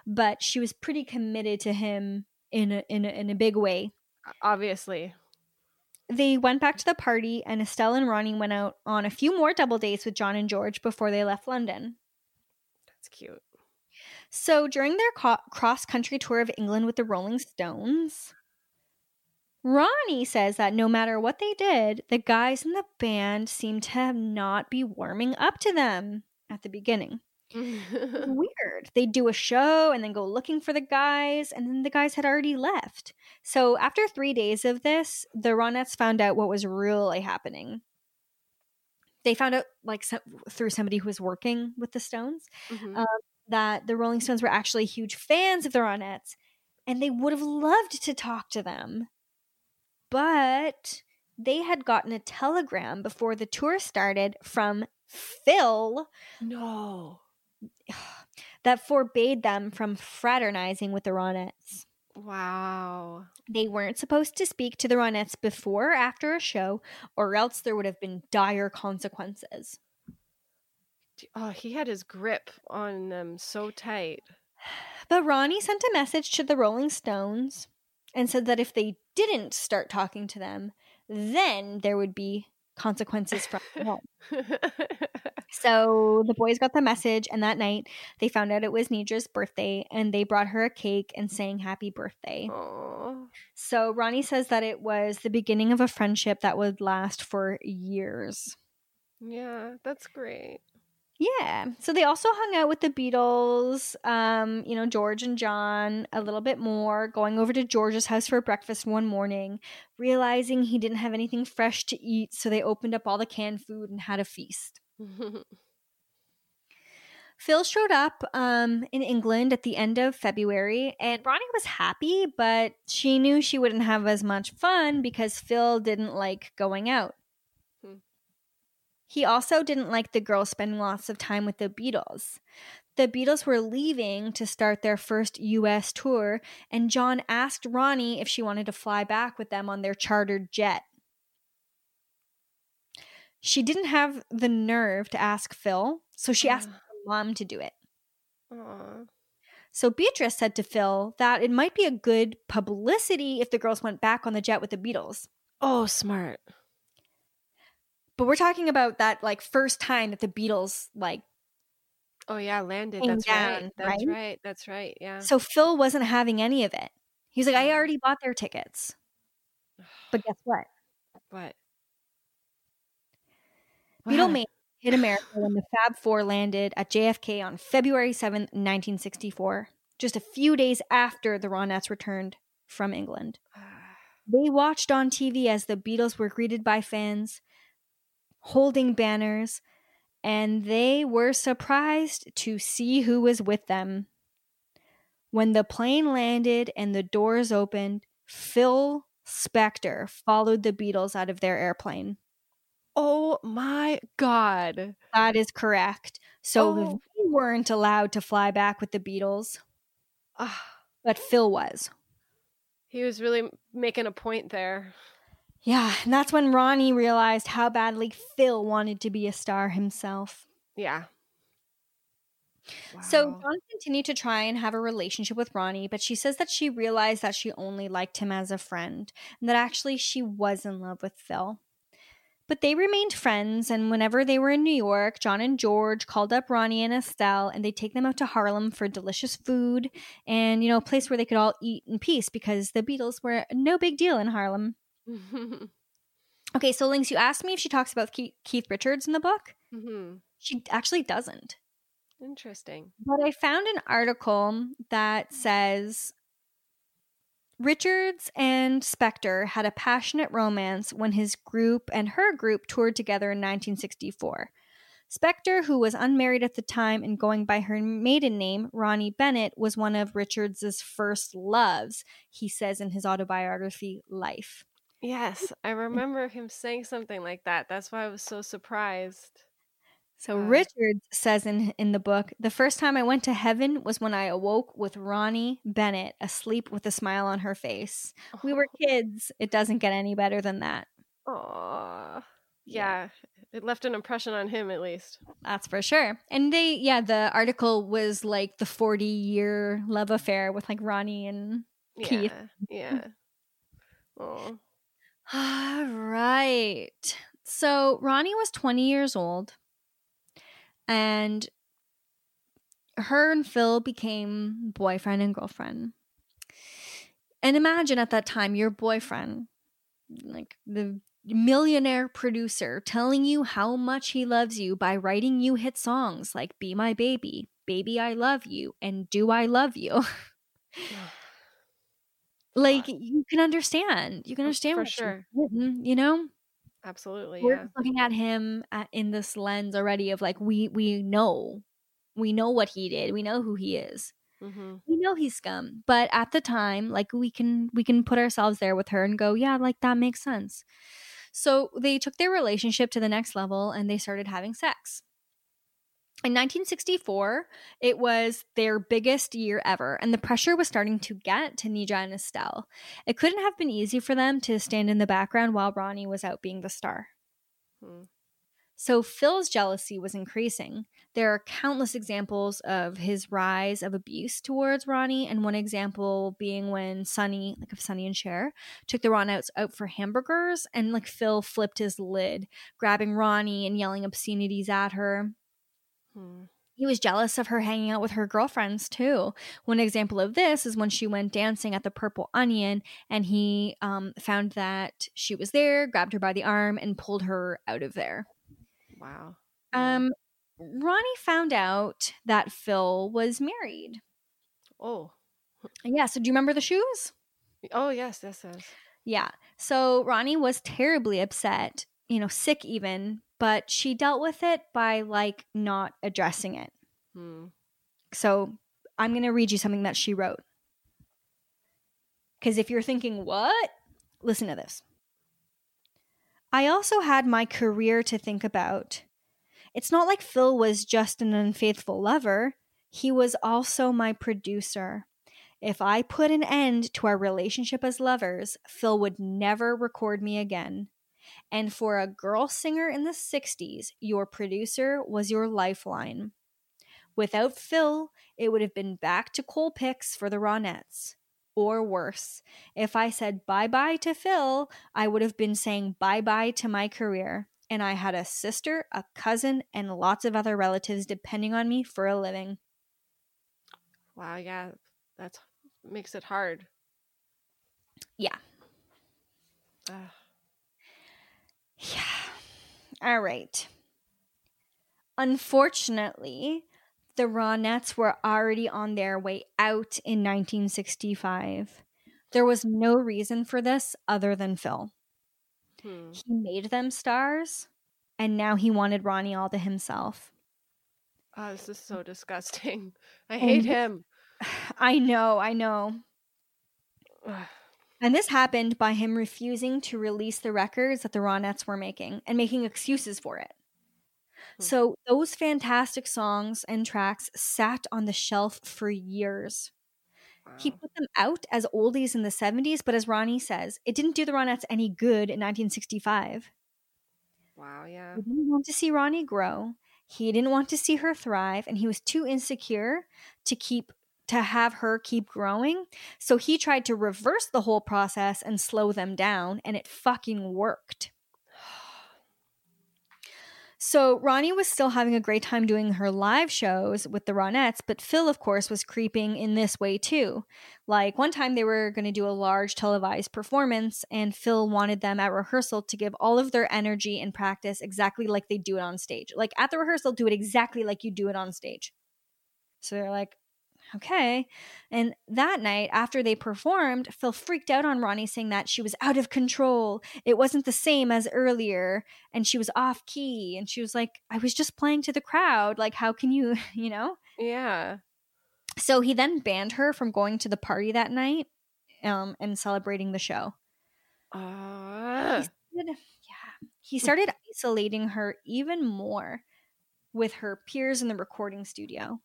but she was pretty committed to him in a in a, in a big way. Obviously. They went back to the party, and Estelle and Ronnie went out on a few more double dates with John and George before they left London. That's cute. So during their co- cross country tour of England with the Rolling Stones, Ronnie says that no matter what they did, the guys in the band seemed to not be warming up to them at the beginning. <laughs> Weird. They'd do a show and then go looking for the guys, and then the guys had already left. So after three days of this, the Ronettes found out what was really happening. They found out, like, so- through somebody who was working with the Stones, Mhm. um, that the Rolling Stones were actually huge fans of the Ronettes and they would have loved to talk to them. But they had gotten a telegram before the tour started from Phil no. <sighs> that forbade them from fraternizing with the Ronettes. Wow. They weren't supposed to speak to the Ronettes before or after a show, or else there would have been dire consequences. Oh, he had his grip on them so tight. <sighs> But Ronnie sent a message to the Rolling Stones and said that if they didn't start talking to them, then there would be consequences from <laughs> home. So the boys got the message, and that night they found out it was Nedra's birthday, and they brought her a cake and sang happy birthday. Aw. So Ronnie says that it was the beginning of a friendship that would last for years. Yeah, that's great. Yeah. So they also hung out with the Beatles, um, you know, George and John a little bit more, going over to George's house for breakfast one morning, realizing he didn't have anything fresh to eat. So they opened up all the canned food and had a feast. <laughs> Phil showed up um, in England at the end of February, and Ronnie was happy, but she knew she wouldn't have as much fun because Phil didn't like going out. He also didn't like the girls spending lots of time with the Beatles. The Beatles were leaving to start their first US tour, and John asked Ronnie if she wanted to fly back with them on their chartered jet. She didn't have the nerve to ask Phil, so she asked her mom to do it. Aw. So Beatrice said to Phil that it might be a good publicity if the girls went back on the jet with the Beatles. Oh, smart. But we're talking about that like first time that the Beatles like Oh yeah, landed. That's down, right. That's right? right. That's right. Yeah. so Phil wasn't having any of it. He was like, I already bought their tickets. But guess what? <sighs> What? Beatlemania hit America when the Fab Four landed at JFK on February 7th, 1964, just a few days after the Ronettes returned from England. Ah. They watched on TV as the Beatles were greeted by fans, holding banners, and they were surprised to see who was with them. When the plane landed and the doors opened, Phil Spector followed the Beatles out of their airplane. Oh my god. That is correct. So Oh. they weren't allowed to fly back with the Beatles, Ah, but Phil was. he was really making a point there. Yeah, and that's when Ronnie realized how badly Phil wanted to be a star himself. Yeah. So John continued to try and have a relationship with Ronnie, but she says that she realized that she only liked him as a friend and that actually she was in love with Phil. But they remained friends, and whenever they were in New York, John and George called up Ronnie and Estelle and they'd take them out to Harlem for delicious food and, you know, a place where they could all eat in peace because the Beatles were no big deal in Harlem. <laughs> Okay, so Lynx, you asked me if she talks about Keith, Richards in the book. hmm She actually doesn't. Interesting. But I found an article that says Richards and Spector had a passionate romance when his group and her group toured together in 1964. Spector, who was unmarried at the time and going by her maiden name, Ronnie Bennett, was one of Richards's first loves, he says in his autobiography, Life. Yes, I remember him saying something like that. That's why I was so surprised. So Uh, Richards says in in the book, the first time I went to heaven was when I awoke with Ronnie Bennett asleep with a smile on her face. We were kids. It doesn't get any better than that. Aw. Yeah. It left an impression on him at least. That's for sure. And they yeah, the article was like the 40 year love affair with like Ronnie and Keith. Yeah, <laughs> yeah. Oh, All right. So Ronnie was 20 years old and her and Phil became boyfriend and girlfriend. And imagine at that time your boyfriend, like the millionaire producer, telling you how much he loves you by writing you hit songs like Be My Baby, Baby I Love You, and Do I Love You. Like you can understand. You can understand for sure. you know? absolutely. we're Yeah. looking at him at, in this lens already of like we we know we know what he did we know who he is hmm we know he's scum but at the time like we can we can put ourselves there with her and go yeah like that makes sense so they took their relationship to the next level and they started having sex in 1964 it was their biggest year ever and the pressure was starting to get to nedra and estelle it couldn't have been easy for them to stand in the background while ronnie was out being the star Hmm. so Phil's jealousy was increasing. There are countless examples of his rise of abuse towards Ronnie, and one example being when Sonny, like of Sonny and Cher, took the Ronettes out for hamburgers, and like Phil flipped his lid, grabbing Ronnie and yelling obscenities at her. Hmm. He was jealous of her hanging out with her girlfriends too. One example of this is when she went dancing at the Purple Onion, and he um, found that she was there, grabbed her by the arm, and pulled her out of there. Wow. Um, Ronnie found out that Phil was married. Oh. Yeah. So do you remember the shoes? Oh yes, yes, yes. Yeah. So Ronnie was terribly upset, you know, sick even, but she dealt with it by like not addressing it. Hmm. So I'm going to read you something that she wrote. Because if you're thinking, what? Listen to this. I also had my career to think about. It's not like Phil was just an unfaithful lover, he was also my producer. If I put an end to our relationship as lovers, Phil would never record me again. And for a girl singer in the 60s, your producer was your lifeline. Without Phil, it would have been back to Colpix for the Ronettes. Or worse, if I said bye bye to Phil, I would have been saying bye bye to my career. And I had a sister, a cousin, and lots of other relatives depending on me for a living. Wow. Yeah, that makes it hard. Yeah. Ugh. Yeah. All right. Unfortunately, the Ronettes were already on their way out in 1965. There was no reason for this other than Phil. Hmm. He made them stars, and now he wanted Ronnie all to himself. Oh, this is so disgusting. I hate And- him. <sighs> I know, I know. And this happened by him refusing to release the records that the Ronettes were making and making excuses for it. Hmm. So those fantastic songs and tracks sat on the shelf for years. He put them out as oldies in the 70s, but as Ronnie says, it didn't do the Ronettes any good in 1965. Wow. Yeah. He didn't want to see Ronnie grow. He didn't want to see her thrive and he was too insecure to keep to have her keep growing. So he tried to reverse the whole process and slow them down and it fucking worked. <sighs> So Ronnie was still having a great time doing her live shows with the Ronettes, but Phil, of course, was creeping in this way too. Like one time they were going to do a large televised performance, and Phil wanted them at rehearsal to give all of their energy and practice exactly like they do it on stage. Like at the rehearsal, do it exactly like you do it on stage. So they're like, okay. And that night, after they performed, Phil freaked out on Ronnie, saying that she was out of control. It wasn't the same as earlier, and she was off key. And she was like, I was just playing to the crowd. Like, how can you, <laughs> you know? Yeah. So he then banned her from going to the party that night um, and celebrating the show. Uh, He started- yeah. He started isolating her even more with her peers in the recording studio.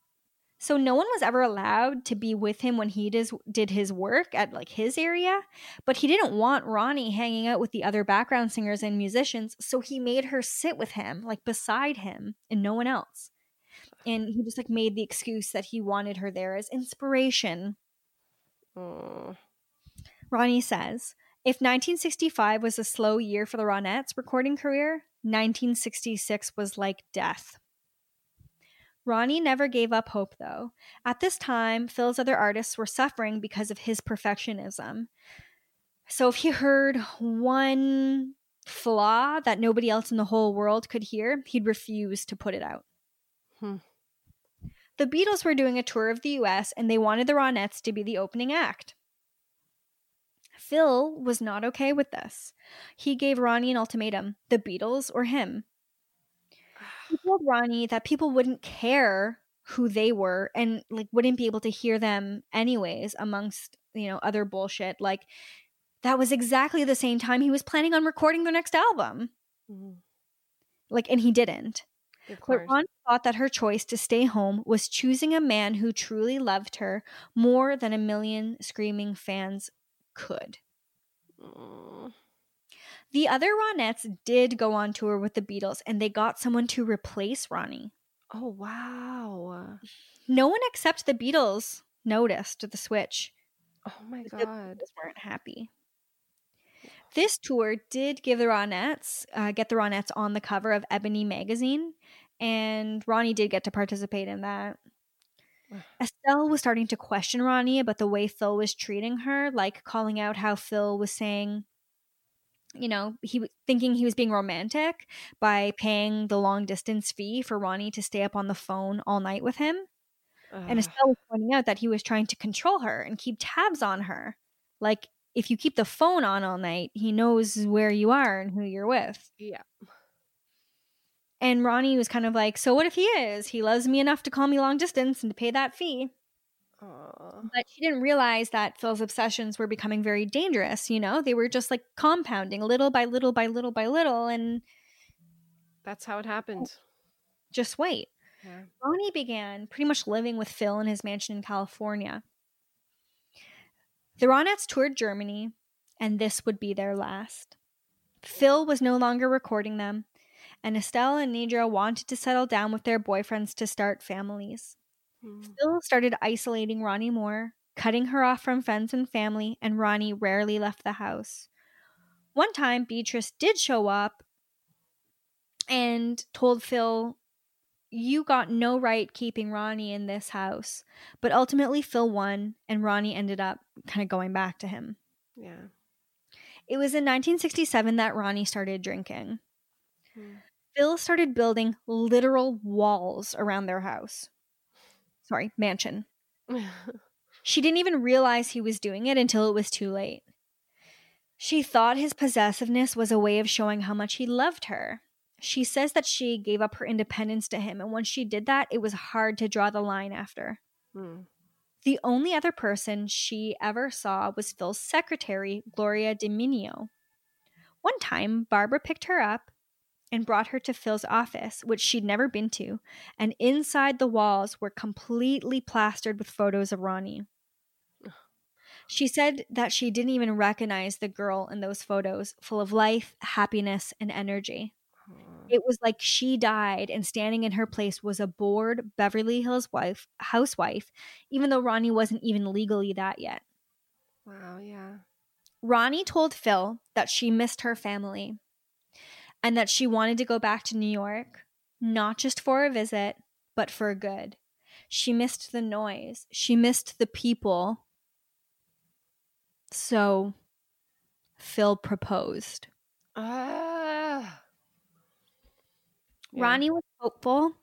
So no one was ever allowed to be with him when he does, did his work at like his area, but he didn't want Ronnie hanging out with the other background singers and musicians, so he made her sit with him, like beside him and no one else. And he just like made the excuse that he wanted her there as inspiration. Ronnie says, if 1965 was a slow year for the Ronettes' recording career, 1966 was like death. Ronnie never gave up hope, though. At this time, Phil's other artists were suffering because of his perfectionism. So if he heard one flaw that nobody else in the whole world could hear, he'd refuse to put it out. Hmm. The Beatles were doing a tour of the US and they wanted the Ronettes to be the opening act. Phil was not okay with this. He gave Ronnie an ultimatum the Beatles or him. He told Ronnie that people wouldn't care who they were and like wouldn't be able to hear them anyways amongst you know other bullshit like that was exactly the same time he was planning on recording their next album mm-hmm. like and he didn't but. Ron thought that her choice to stay home was choosing a man who truly loved her more than a million screaming fans could. Mm. The other Ronettes did go on tour with the Beatles and they got someone to replace Ronnie. Oh wow. No one except the Beatles noticed the switch. Oh my God. The. Beatles weren't happy. This tour did give the Ronettes, uh, get the Ronettes on the cover of Ebony magazine, and Ronnie did get to participate in that. Estelle was starting to question Ronnie about the way Phil was treating her, like calling out how Phil was saying, you know, he was thinking he was being romantic by paying the long distance fee for Ronnie to stay up on the phone all night with him. And. Estelle was pointing out that he was trying to control her and keep tabs on her. Like, if you keep the phone on all night, he knows where you are and who you're with. yeah. And Ronnie was kind of like, So what if he is? He loves me enough to call me long distance and to pay that fee. But she didn't realize that Phil's obsessions were becoming very dangerous, you know? They were just like compounding little by little by little by little. And That's how it oh. happened. just wait. Yeah. Ronnie began pretty much living with Phil in his mansion in California. The Ronettes toured Germany, and this would be their last. Phil was no longer recording them, and Estelle and Nedra wanted to settle down with their boyfriends to start families. Mm. Phil started isolating Ronnie more, cutting her off from friends and family, and Ronnie rarely left the house. One time, Beatrice did show up and told Phil, You got no right keeping Ronnie in this house. But ultimately, Phil won, and Ronnie ended up kind of going back to him. Yeah. It was in 1967 that Ronnie started drinking. Hmm. Phil started building literal walls around their house. Sorry, mansion. <laughs> She didn't even realize he was doing it until it was too late. She thought his possessiveness was a way of showing how much he loved her. She says that she gave up her independence to him, and once she did that, it was hard to draw the line after. Mm. The only other person she ever saw was Phil's secretary, Gloria Diminio. One time, Barbara picked her up and brought her to Phil's office, which she'd never been to, and inside the walls were completely plastered with photos of Ronnie. <sighs> She said that she didn't even recognize the girl in those photos, full of life, happiness, and energy. Hmm. It was like she died, and standing in her place was a bored Beverly Hills wife, housewife, even though Ronnie wasn't even legally that yet. Wow, yeah. Ronnie told Phil that she missed her family and that she wanted to go back to New York, not just for a visit, but for good. She missed the noise, she missed the people. So Phil proposed. Ah. Yeah. Ronnie was hopeful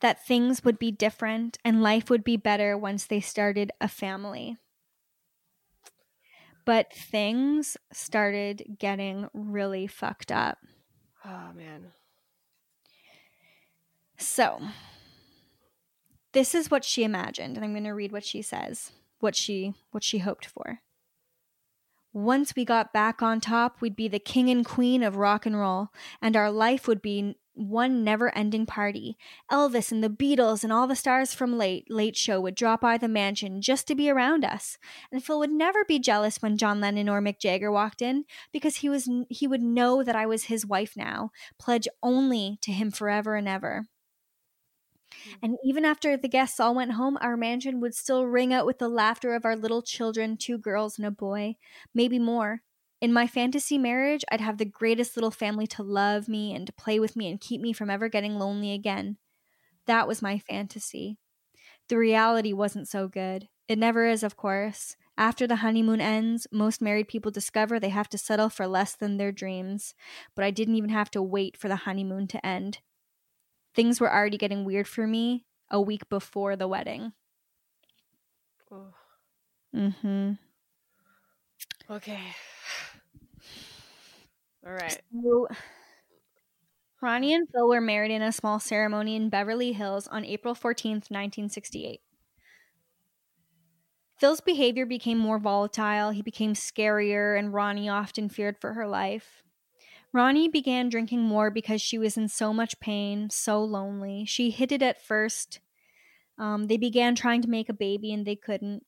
that things would be different and life would be better once they started a family. But things started getting really fucked up. Oh man. So, this is what she imagined, and I'm going to read what she says, what she what she hoped for. Once we got back on top, we'd be the king and queen of rock and roll, and our life would be one never-ending party. Elvis and the Beatles and all the stars from Late Late Show would drop by the mansion just to be around us, and Phil would never be jealous when John Lennon or Mick Jagger walked in because he was he would know that I was his wife now, pledge only to him forever and ever. Hmm. And even after the guests all went home, our mansion would still ring out with the laughter of our little children two girls and a boy, maybe more. In my fantasy marriage, I'd have the greatest little family to love me and to play with me and keep me from ever getting lonely again. That was my fantasy. The reality wasn't so good. It never is, of course. After the honeymoon ends, most married people discover they have to settle for less than their dreams. But I didn't even have to wait for the honeymoon to end. Things were already getting weird for me a week before the wedding. Oh, Mm-hmm. okay. All right. So, Ronnie and Phil were married in a small ceremony in Beverly Hills on April 14th, 1968. Phil's behavior became more volatile, he became scarier, and Ronnie often feared for her life. Ronnie began drinking more because she was in so much pain, so lonely. She hid it at first. Um, they began trying to make a baby and they couldn't.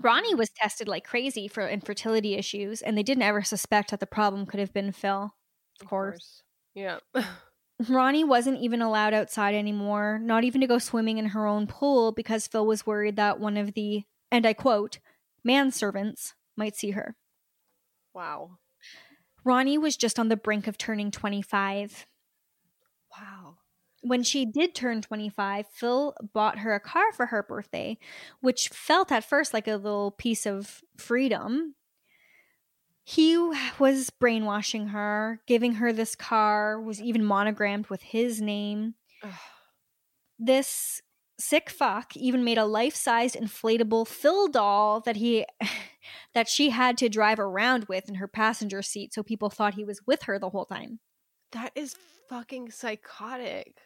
Ronnie was tested like crazy for infertility issues, and they didn't ever suspect that the problem could have been Phil. Of course. Yeah. <laughs> Ronnie wasn't even allowed outside anymore, not even to go swimming in her own pool because Phil was worried that one of the, and I quote, manservants might see her. wow. Ronnie was just on the brink of turning 25. When she did turn 25, Phil bought her a car for her birthday, which felt at first like a little piece of freedom. He was brainwashing her, giving her this car, was even monogrammed with his name. Ugh. This sick fuck even made a life-sized inflatable Phil doll that he <laughs> that she had to drive around with in her passenger seat so people thought he was with her the whole time. That is fucking psychotic.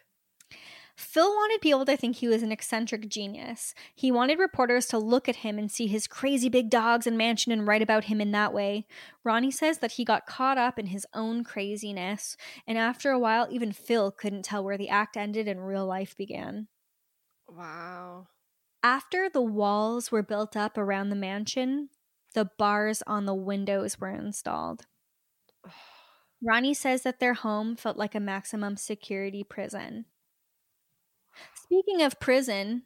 Phil wanted people to think he was an eccentric genius. He wanted reporters to look at him and see his crazy big dogs and mansion and write about him in that way. Ronnie says that he got caught up in his own craziness, and after a while, even Phil couldn't tell where the act ended and real life began. Wow. After the walls were built up around the mansion, the bars on the windows were installed. Ronnie says that their home felt like a maximum security prison. Speaking of prison,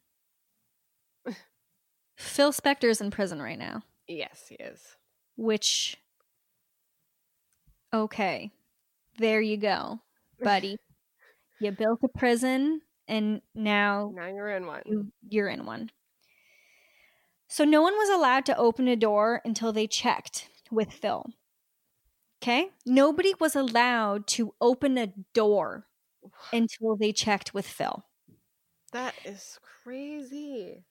Phil Spector's in prison right now, Yes, he is. which, okay, there you go, buddy. <laughs> you built a prison and now Now you're in one. you, you're in one. So no one was allowed to open a door until they checked with Phil. Okay? Nobody was allowed to open a door until they checked with Phil. That is crazy.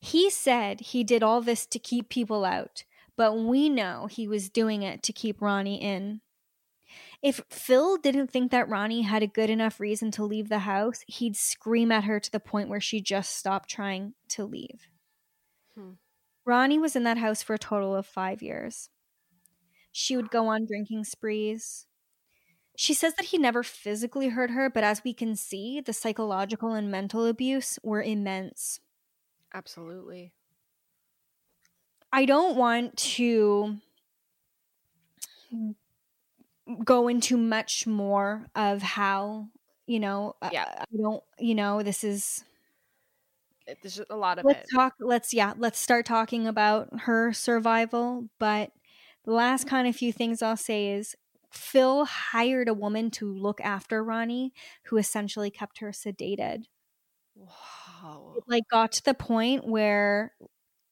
He said he did all this to keep people out, but we know he was doing it to keep Ronnie in. If Phil didn't think that Ronnie had a good enough reason to leave the house, he'd scream at her to the point where she just stopped trying to leave. Hmm. Ronnie was in that house for a total of five years. She would go on drinking sprees. She says that he never physically hurt her, but as we can see, the psychological and mental abuse were immense. Absolutely. I don't want to go into much more of how you know uh, Yeah. i don't you know this is there's a lot of let's it. talk let's yeah let's start talking about her survival but the last kind of few things i'll say is phil hired a woman to look after ronnie who essentially kept her sedated Wow. it like got to the point where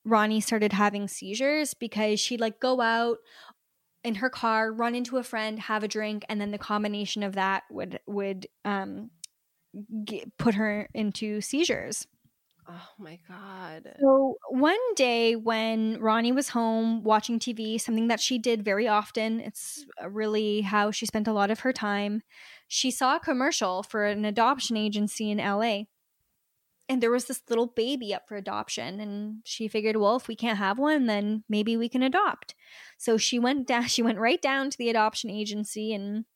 ronnie started having seizures because she'd like go out in her car run into a friend have a drink and then the combination of that would would um g put her into seizures Oh my god. So one day when Ronnie was home watching TV, something that she did very often, it's uh, really how she spent a lot of her time, she saw a commercial for an adoption agency in LA. And there was this little baby up for adoption. And she figured, well, if we can't have one, then maybe we can adopt. So she went down, <laughs> she went right down to the adoption agency and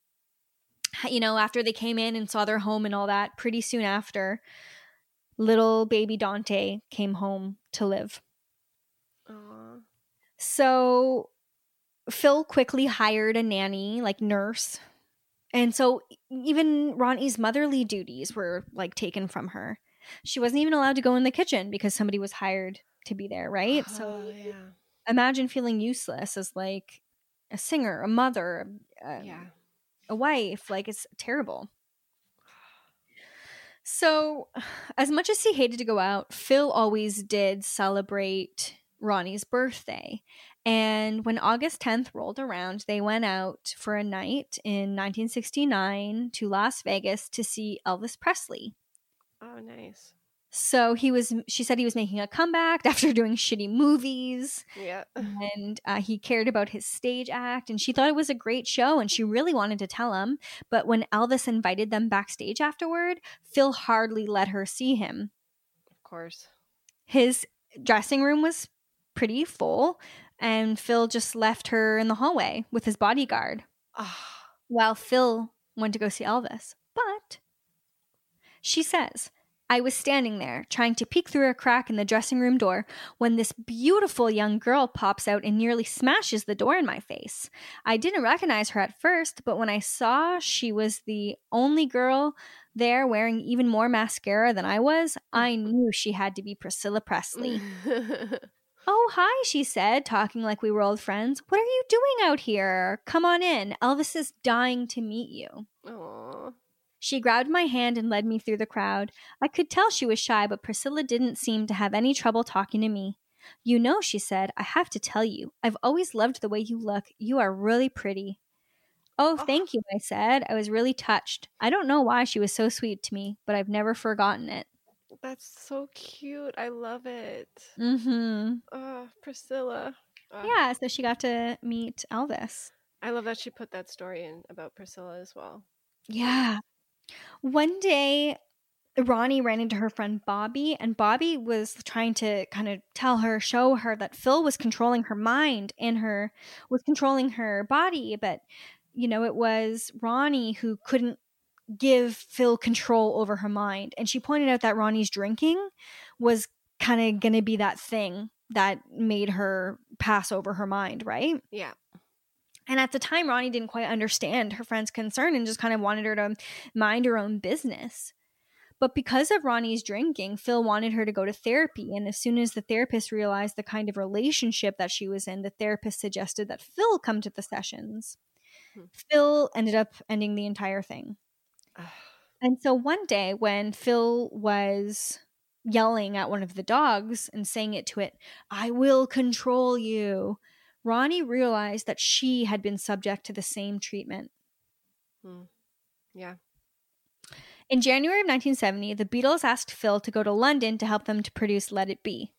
you know, after they came in and saw their home and all that, pretty soon after, little baby Dante came home to live. Aw. So Phil quickly hired a nanny, like nurse. And so even Ronnie's motherly duties were like taken from her. She wasn't even allowed to go in the kitchen because somebody was hired to be there, right? Oh, so Oh, yeah. imagine feeling useless as like a singer, a mother, a, Yeah. a wife. Like it's terrible. So, as much as he hated to go out, Phil always did celebrate Ronnie's birthday. And when August 10th rolled around, they went out for a night in 1969 to Las Vegas to see Elvis Presley. Oh, nice. So he was, she said he was making a comeback <laughs> after doing shitty movies Yeah. and uh, he cared about his stage act and she thought it was a great show and she really wanted to tell him but when elvis invited them backstage afterward phil hardly let her see him Of course. his dressing room was pretty full and phil just left her in the hallway with his bodyguard Ah. while phil went to go see elvis but she says I was standing there, trying to peek through a crack in the dressing room door, when this beautiful young girl pops out and nearly smashes the door in my face. I didn't recognize her at first, but when I saw she was the only girl there wearing even more mascara than I was, I mm-hmm. knew she had to be Priscilla Presley. <laughs> Oh, hi, she said, talking like we were old friends. What are you doing out here? Come on in. Elvis is dying to meet you. Aw. She grabbed my hand and led me through the crowd. I could tell she was shy, but Priscilla didn't seem to have any trouble talking to me. You know, she said, I have to tell you, I've always loved the way you look. You are really pretty. Oh, thank you, I said. I was really touched. I don't know why she was so sweet to me, but I've never forgotten it. That's so cute. I love it. Mm hmm. Oh, Priscilla. Ah, Yeah, so she got to meet Elvis. I love that she put that story in about Priscilla as well. Yeah. One day, Ronnie ran into her friend Bobby, and Bobby was trying to kind of tell her, show her that Phil was controlling her mind and her was controlling her body, but you know, it was Ronnie who couldn't give Phil control over her mind. And she pointed out that Ronnie's drinking was kind of going to be that thing that made her pass over her mind, right? Yeah. And at the time, Ronnie didn't quite understand her friend's concern and just kind of wanted her to mind her own business. But because of Ronnie's drinking, Phil wanted her to go to therapy. And as soon as the therapist realized the kind of relationship that she was in, the therapist suggested that Phil come to the sessions. Hmm. Phil ended up ending the entire thing. And so one day, when Phil was yelling at one of the dogs and saying it to it, I will control you, Ronnie realized that she had been subject to the same treatment. Hmm. Yeah. In January of 1970, the Beatles asked Phil to go to London to help them to produce Let It Be.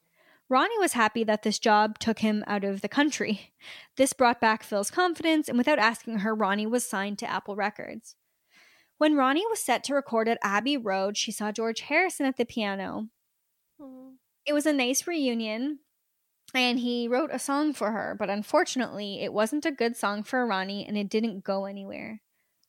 Ronnie was happy that this job took him out of the country. This brought back Phil's confidence, and without asking her, Ronnie was signed to Apple Records. When Ronnie was set to record at Abbey Road, she saw George Harrison at the piano. Mm. It was a nice reunion, and he wrote a song for her, but unfortunately, it wasn't a good song for Ronnie and it didn't go anywhere.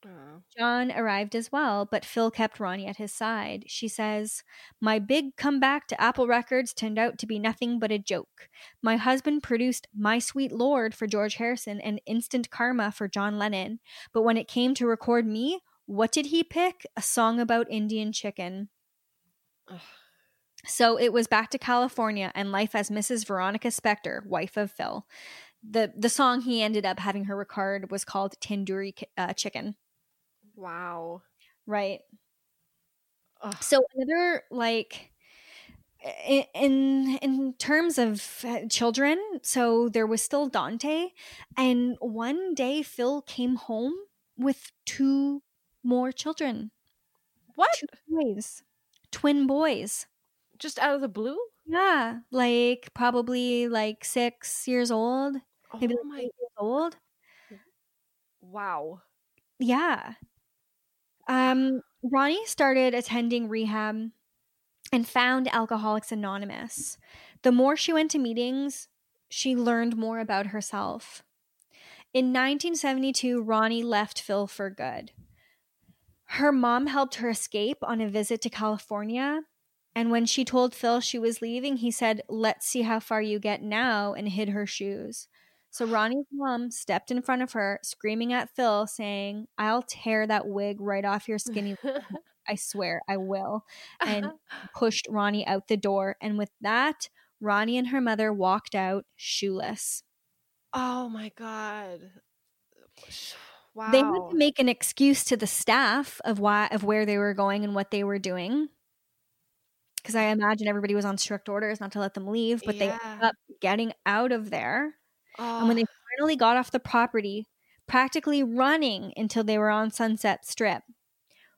Oh. John arrived as well, but Phil kept Ronnie at his side. She says, My big comeback to Apple Records turned out to be nothing but a joke. My husband produced My Sweet Lord for George Harrison and Instant Karma for John Lennon. But when it came to record me, what did he pick? A song about Indian chicken. Ugh. So it was back to California and life as Mrs. Veronica Spector, wife of Phil. The the song he ended up having her record was called Tandoori uh, Chicken. Wow. Right. Ugh. So another like in in terms of uh, children, so there was still Dante, and one day Phil came home with two more children, What? two boys, twin boys. Just out of the blue? Yeah, like probably like six years old, Oh maybe like my eight years old. wow. Yeah. Um, Ronnie started attending rehab and found Alcoholics Anonymous. The more she went to meetings, she learned more about herself. In 1972, Ronnie left Phil for good. Her mom helped her escape on a visit to California. And when she told Phil she was leaving, he said, Let's see how far you get now, and hid her shoes. So Ronnie's mom stepped in front of her, screaming at Phil, saying, I'll tear that wig right off your skinny. <laughs> I swear I will. And <laughs> pushed Ronnie out the door. And with that, Ronnie and her mother walked out shoeless. oh my god. Wow. They had to make an excuse to the staff of why of where they were going and what they were doing. Because I imagine everybody was on strict orders not to let them leave, but they ended up getting out of there. oh. And when they finally got off the property, practically running until they were on Sunset Strip,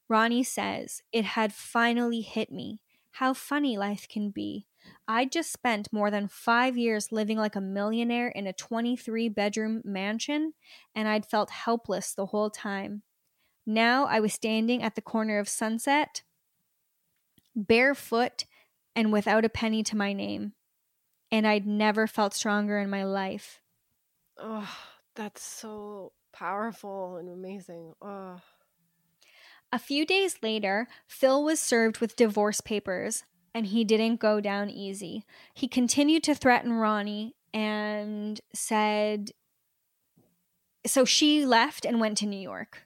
Ronnie says, It had finally hit me. How funny life can be. I just spent more than five years living like a millionaire in a 23 bedroom mansion, and I'd felt helpless the whole time. Now I was standing at the corner of Sunset, barefoot and without a penny to my name, and I'd never felt stronger in my life. oh, that's so powerful and amazing. Oh. A few days later, Phil was served with divorce papers, and he didn't go down easy. He continued to threaten Ronnie and said, so she left and went to New York.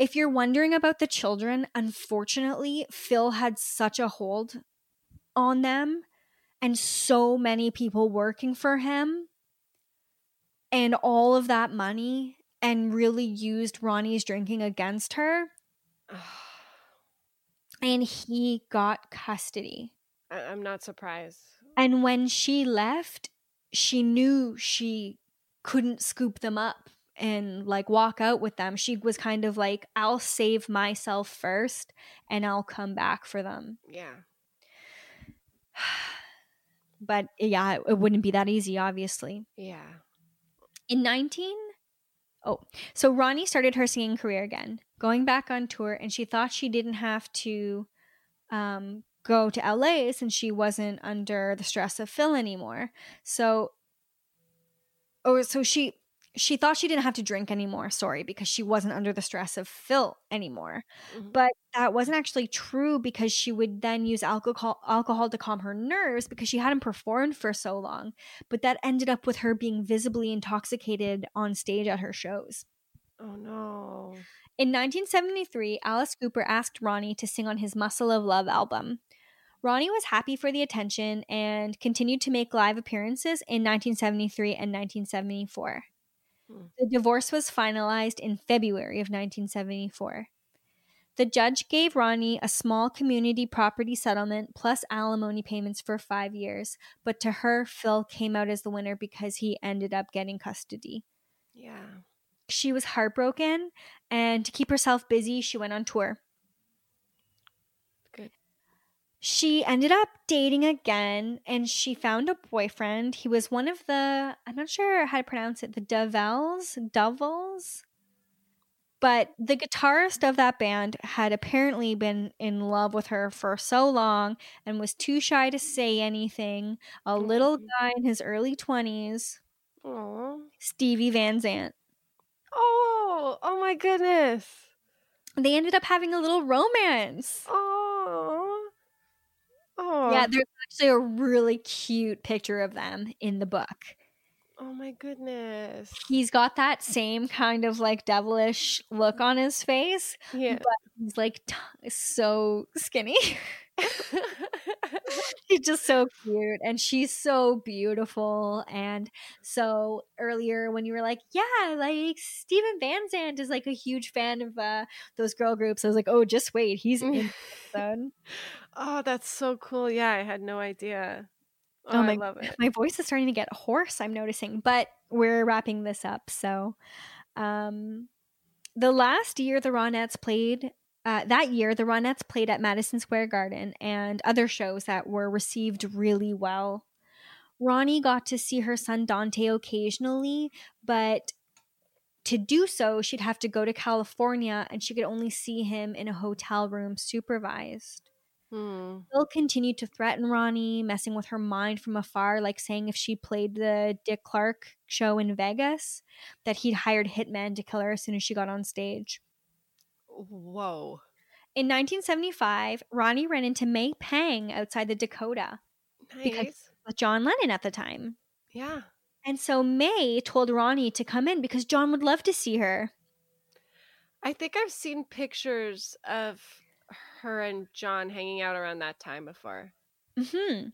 If you're wondering about the children, unfortunately, Phil had such a hold on them and so many people working for him and all of that money and really used Ronnie's drinking against her <sighs> and he got custody. I- I'm not surprised. And when she left, she knew she couldn't scoop them up and like walk out with them. She was kind of like, I'll save myself first and I'll come back for them. Yeah. <sighs> But yeah, it, it wouldn't be that easy, obviously. Yeah. In 19 Oh, so Ronnie started her singing career again, going back on tour, and she thought she didn't have to um, go to LA since she wasn't under the stress of Phil anymore. So, or so she she thought she didn't have to drink anymore. Sorry, because she wasn't under the stress of Phil anymore. Mhm. But that wasn't actually true because she would then use alcohol alcohol to calm her nerves because she hadn't performed for so long. But that ended up with her being visibly intoxicated on stage at her shows. Oh no. In 1973, Alice Cooper asked Ronnie to sing on his Muscle of Love album. Ronnie was happy for the attention and continued to make live appearances in 1973 and 1974. Hmm. The divorce was finalized in February of 1974. The judge gave Ronnie a small community property settlement plus alimony payments for five years, but to her, Phil came out as the winner because he ended up getting custody. Yeah. She was heartbroken, and to keep herself busy, she went on tour. She ended up dating again and she found a boyfriend. He was one of the, I'm not sure how to pronounce it, the Devils, Devils. But the guitarist of that band had apparently been in love with her for so long and was too shy to say anything. A little guy in his early 20s, Oh. Stevie Van Zandt. Oh. Oh, oh my goodness. They ended up having a little romance. Oh. Oh. Yeah, there's actually a really cute picture of them in the book. Oh my goodness. He's got that same kind of like devilish look on his face. Yeah. But he's like t- so skinny. <laughs> <laughs> He's just so cute and she's so beautiful. And so earlier when you were like, yeah, like Steven Van Zandt is like a huge fan of uh, those girl groups, I was like, oh, just wait, he's <laughs> in. Oh, that's so cool. Yeah, I had no idea. Oh, Oh I my- love it. My voice is starting to get hoarse, I'm noticing, but we're wrapping this up. So, um, the last year the Ronettes played, uh, that year the Ronettes played at Madison Square Garden and other shows that were received really well. Ronnie got to see her son Dante occasionally, but to do so, she'd have to go to California and she could only see him in a hotel room supervised. Hmm. Bill continued to threaten Ronnie, messing with her mind from afar, like saying if she played the Dick Clark show in Vegas, that he'd hired hitmen to kill her as soon as she got on stage. Whoa. In 1975, Ronnie ran into May Pang outside the Dakota Because- Nice. with John Lennon at the time. Yeah. And so May told Ronnie to come in because John would love to see her. I think I've seen pictures of her and John hanging out around that time before. hmm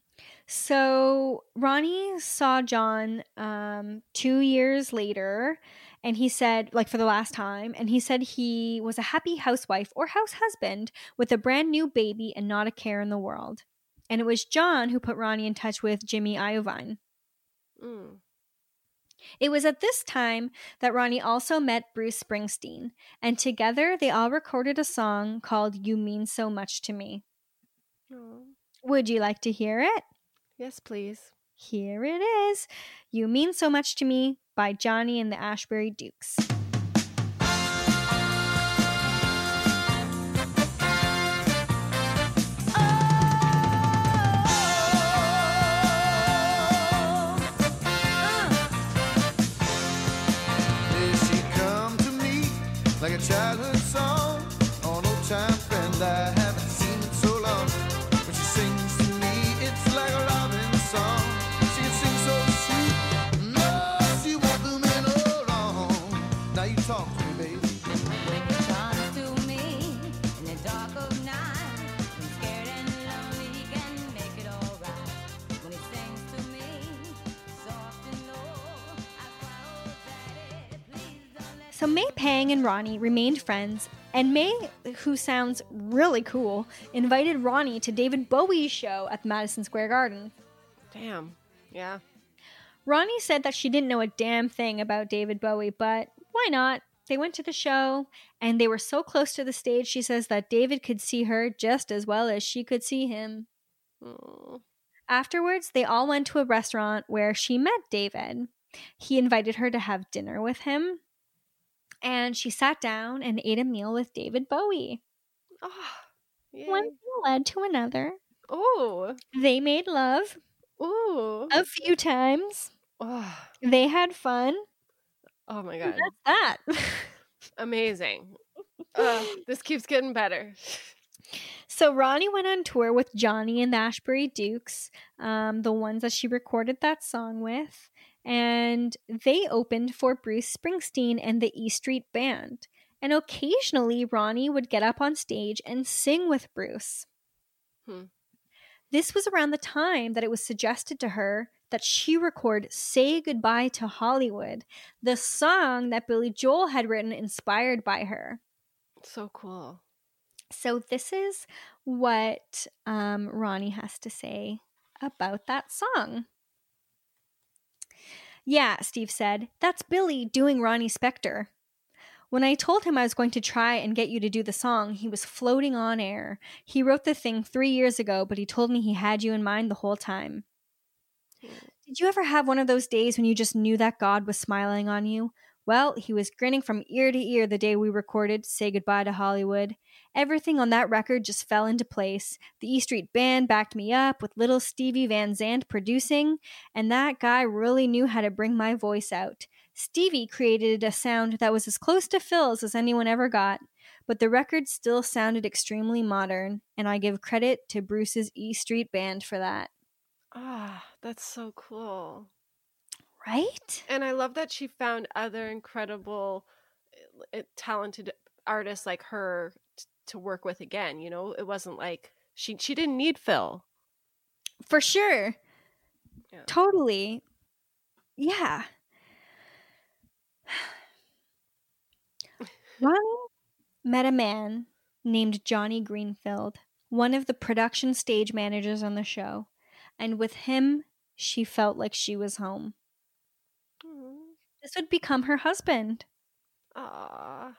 So Ronnie saw John um, two years later, and he said, like for the last time, and he said he was a happy housewife or house husband with a brand new baby and not a care in the world. And it was John who put Ronnie in touch with Jimmy Iovine. Mm. It was at this time that Ronnie also met Bruce Springsteen, and together they all recorded a song called You Mean So Much to Me. Aw. Would you like to hear it? Yes, please. Here it is You Mean So Much to Me by Johnny and the Asbury Jukes. Childhood song? An old time friend I So May Pang and Ronnie remained friends, and May, who sounds really cool, invited Ronnie to David Bowie's show at the Madison Square Garden. Damn. Yeah. Ronnie said that she didn't know a damn thing about David Bowie, but why not? They went to the show and they were so close to the stage, she says that David could see her just as well as she could see him. Afterwards, they all went to a restaurant where she met David. He invited her to have dinner with him, and she sat down and ate a meal with David Bowie. Oh, yeah. One thing led to another. Oh. They made love Ooh. a few times. Oh. They had fun. oh my god. That's that. <laughs> Amazing. Uh, this keeps getting better. So Ronnie went on tour with Johnny and the Asbury Jukes, um, the ones that she recorded that song with, and they opened for Bruce Springsteen and the E Street Band. And occasionally, Ronnie would get up on stage and sing with Bruce. Hmm. This was around the time that it was suggested to her that she record Say Goodbye to Hollywood, the song that Billy Joel had written inspired by her. So cool. So this is what um, Ronnie has to say about that song. Yeah, Steve said, that's Billy doing Ronnie Spector. When I told him I was going to try and get you to do the song, he was floating on air. He wrote the thing three years ago, but he told me he had you in mind the whole time. Did you ever have one of those days when you just knew that God was smiling on you? Well, he was grinning from ear to ear the day we recorded Say Goodbye to Hollywood. Everything on that record just fell into place. The E Street Band backed me up with little Stevie Van Zandt producing, and that guy really knew how to bring my voice out. Stevie created a sound that was as close to Phil's as anyone ever got, but the record still sounded extremely modern, and I give credit to Bruce's E Street Band for that. Ah, that's so cool. Right? And I love that she found other incredible, uh, talented artists like her to work with again. You know, it wasn't like she she didn't need Phil. For sure. Yeah. Totally. Yeah. <sighs> Ronnie met a man named Johnny Greenfield, one of the production stage managers on the show, and with him, she felt like she was home. This would become her husband. Ah,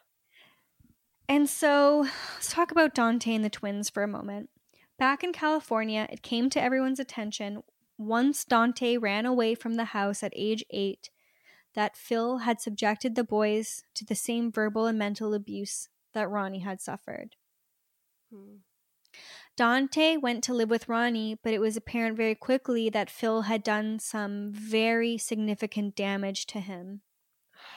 And so, let's talk about Dante and the twins for a moment. Back in California, it came to everyone's attention once Dante ran away from the house at age eight that Phil had subjected the boys to the same verbal and mental abuse that Ronnie had suffered. Hmm. Dante went to live with Ronnie, but it was apparent very quickly that Phil had done some very significant damage to him.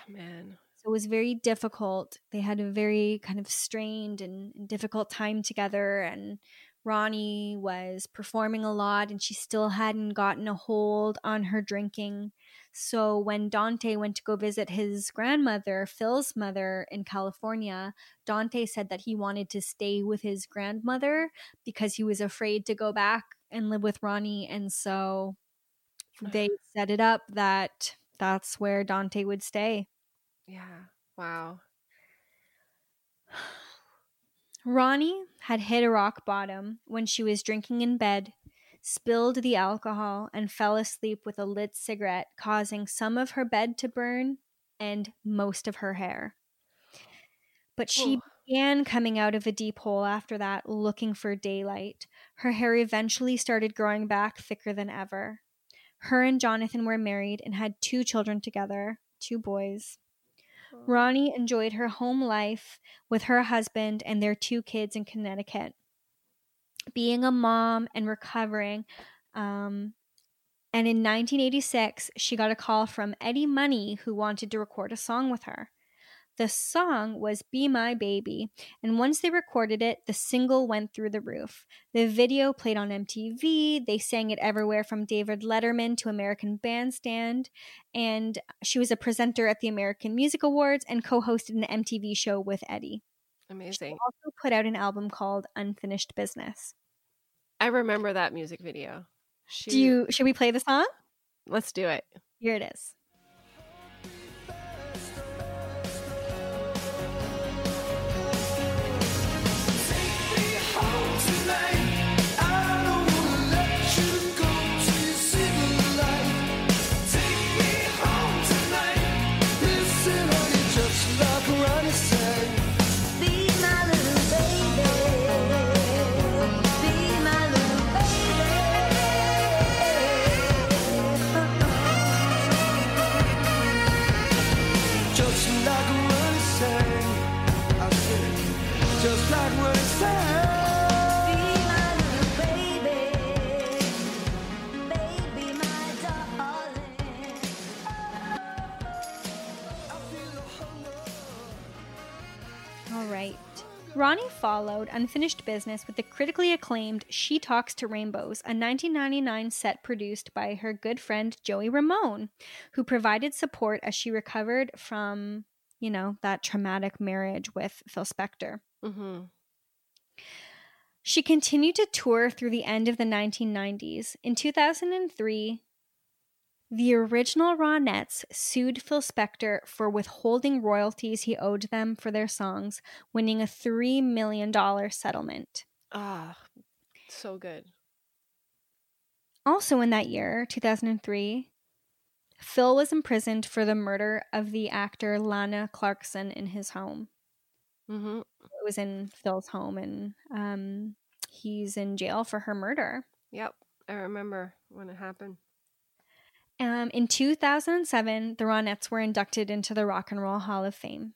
man. So it was very difficult. They had a very kind of strained and, and difficult time together. And Ronnie was performing a lot and she still hadn't gotten a hold on her drinking. So when Dante went to go visit his grandmother, Phil's mother in California, Dante said that he wanted to stay with his grandmother because he was afraid to go back and live with Ronnie. And so they <sighs> set it up that that's where Dante would stay. Yeah. Wow. Ronnie had hit a rock bottom when she was drinking in bed, spilled the alcohol, and fell asleep with a lit cigarette, causing some of her bed to burn and most of her hair. But she Ooh. began coming out of a deep hole after that, looking for daylight. Her hair eventually started growing back thicker than ever. Her and Jonathan were married and had two children together, two boys. Ronnie enjoyed her home life with her husband and their two kids in Connecticut. Being a mom and recovering. Um, and in 1986, she got a call from Eddie Money, who wanted to record a song with her. The song was Be My Baby, and once they recorded it, the single went through the roof. The video played on MTV, they sang it everywhere from David Letterman to American Bandstand, and she was a presenter at the American Music Awards and co hosted an MTV show with Eddie. She Amazing. also put out an album called Unfinished Business. I remember that music video. She, Do you should we play the song? Let's do it. Here it is. Ronnie followed Unfinished Business with the critically acclaimed She Talks to Rainbows, a 1999 set produced by her good friend Joey Ramone, who provided support as she recovered from, you know, that traumatic marriage with Phil Spector. Mm-hmm. She continued to tour through the end of the 1990s. In 2003, the original Ronettes sued Phil Spector for withholding royalties he owed them for their songs, winning a $3 million settlement. Ah, so good. Also in that year, 2003, Phil was imprisoned for the murder of the actor Lana Clarkson in his home. Mm-hmm. It was in Phil's home, and um, he's in jail for her murder. Yep. I remember when it happened. Um, in 2007, the Ronettes were inducted into the Rock and Roll Hall of Fame.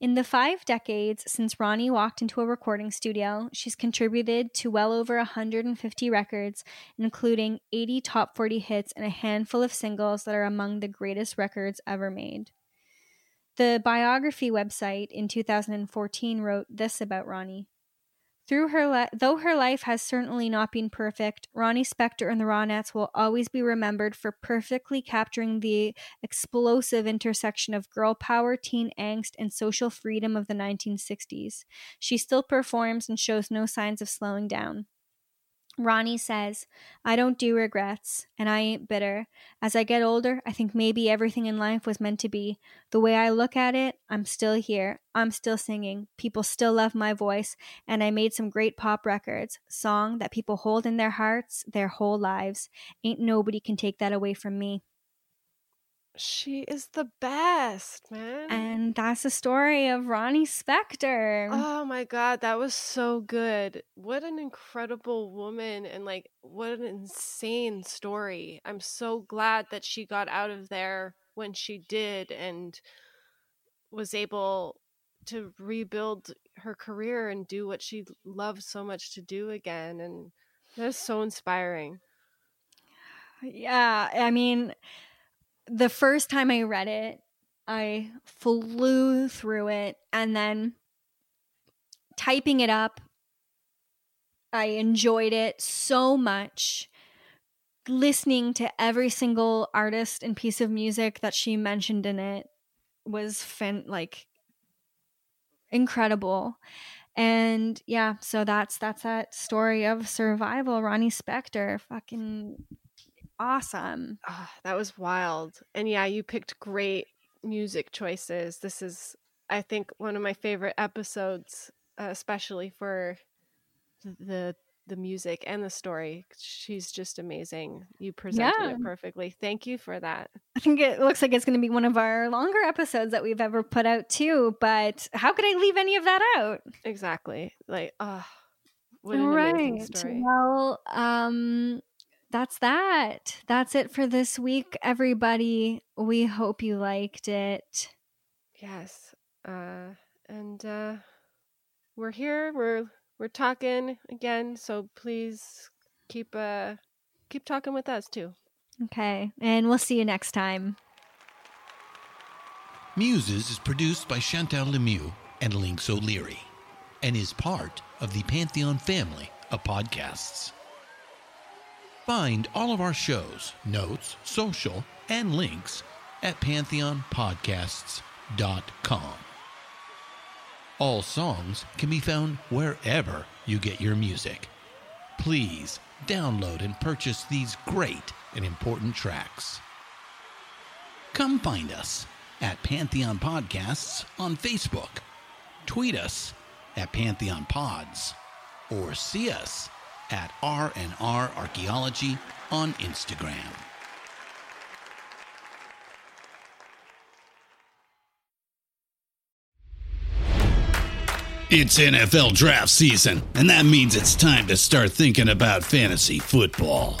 In the five decades since Ronnie walked into a recording studio, she's contributed to well over 150 records, including 80 top 40 hits and a handful of singles that are among the greatest records ever made. The biography website in 2014 wrote this about Ronnie. Through her li- though her life has certainly not been perfect, Ronnie Spector and the Ronettes will always be remembered for perfectly capturing the explosive intersection of girl power, teen angst, and social freedom of the 1960s. She still performs and shows no signs of slowing down. Ronnie says, I don't do regrets, and I ain't bitter. As I get older, I think maybe everything in life was meant to be. The way I look at it, I'm still here. I'm still singing. People still love my voice, and I made some great pop records. Song that people hold in their hearts their whole lives. Ain't nobody can take that away from me. She is the best, man. And that's the story of Ronnie Spector. Oh my god, that was so good. What an incredible woman and like what an insane story. I'm so glad that she got out of there when she did and was able to rebuild her career and do what she loved so much to do again and that's so inspiring. Yeah, I mean, the first time I read it, I flew through it and then typing it up, I enjoyed it so much. Listening to every single artist and piece of music that she mentioned in it was fin- like incredible. And yeah, so that's that's that story of survival. Ronnie Spector, fucking awesome. Ah, that was wild. And yeah, you picked great music choices. This is, I think, one of my favorite episodes, uh, especially for the the music and the story. She's just amazing. You presented Yeah. it perfectly. Thank you for that. I think it looks like it's going to be one of our longer episodes that we've ever put out too. But how could I leave any of that out? Exactly. Like, ah, what an All amazing story. Well, um, that's that. That's it for this week, everybody. We hope you liked it. Yes. Uh, and uh, we're here. We're we're talking again. So please keep uh keep talking with us too. Okay, and we'll see you next time. Muses is produced by Chantal Lemieux and Lynx O'Leary and is part of the Pantheon family of podcasts. Find all of our shows, notes, social, and links at pantheonpodcasts.com. All songs can be found wherever you get your music. Please download and purchase these great and important tracks. Come find us at Pantheon Podcasts on Facebook. Tweet us at Pantheon Pods or see us at R&R Archaeology on Instagram. It's NFL draft season, and that means it's time to start thinking about fantasy football.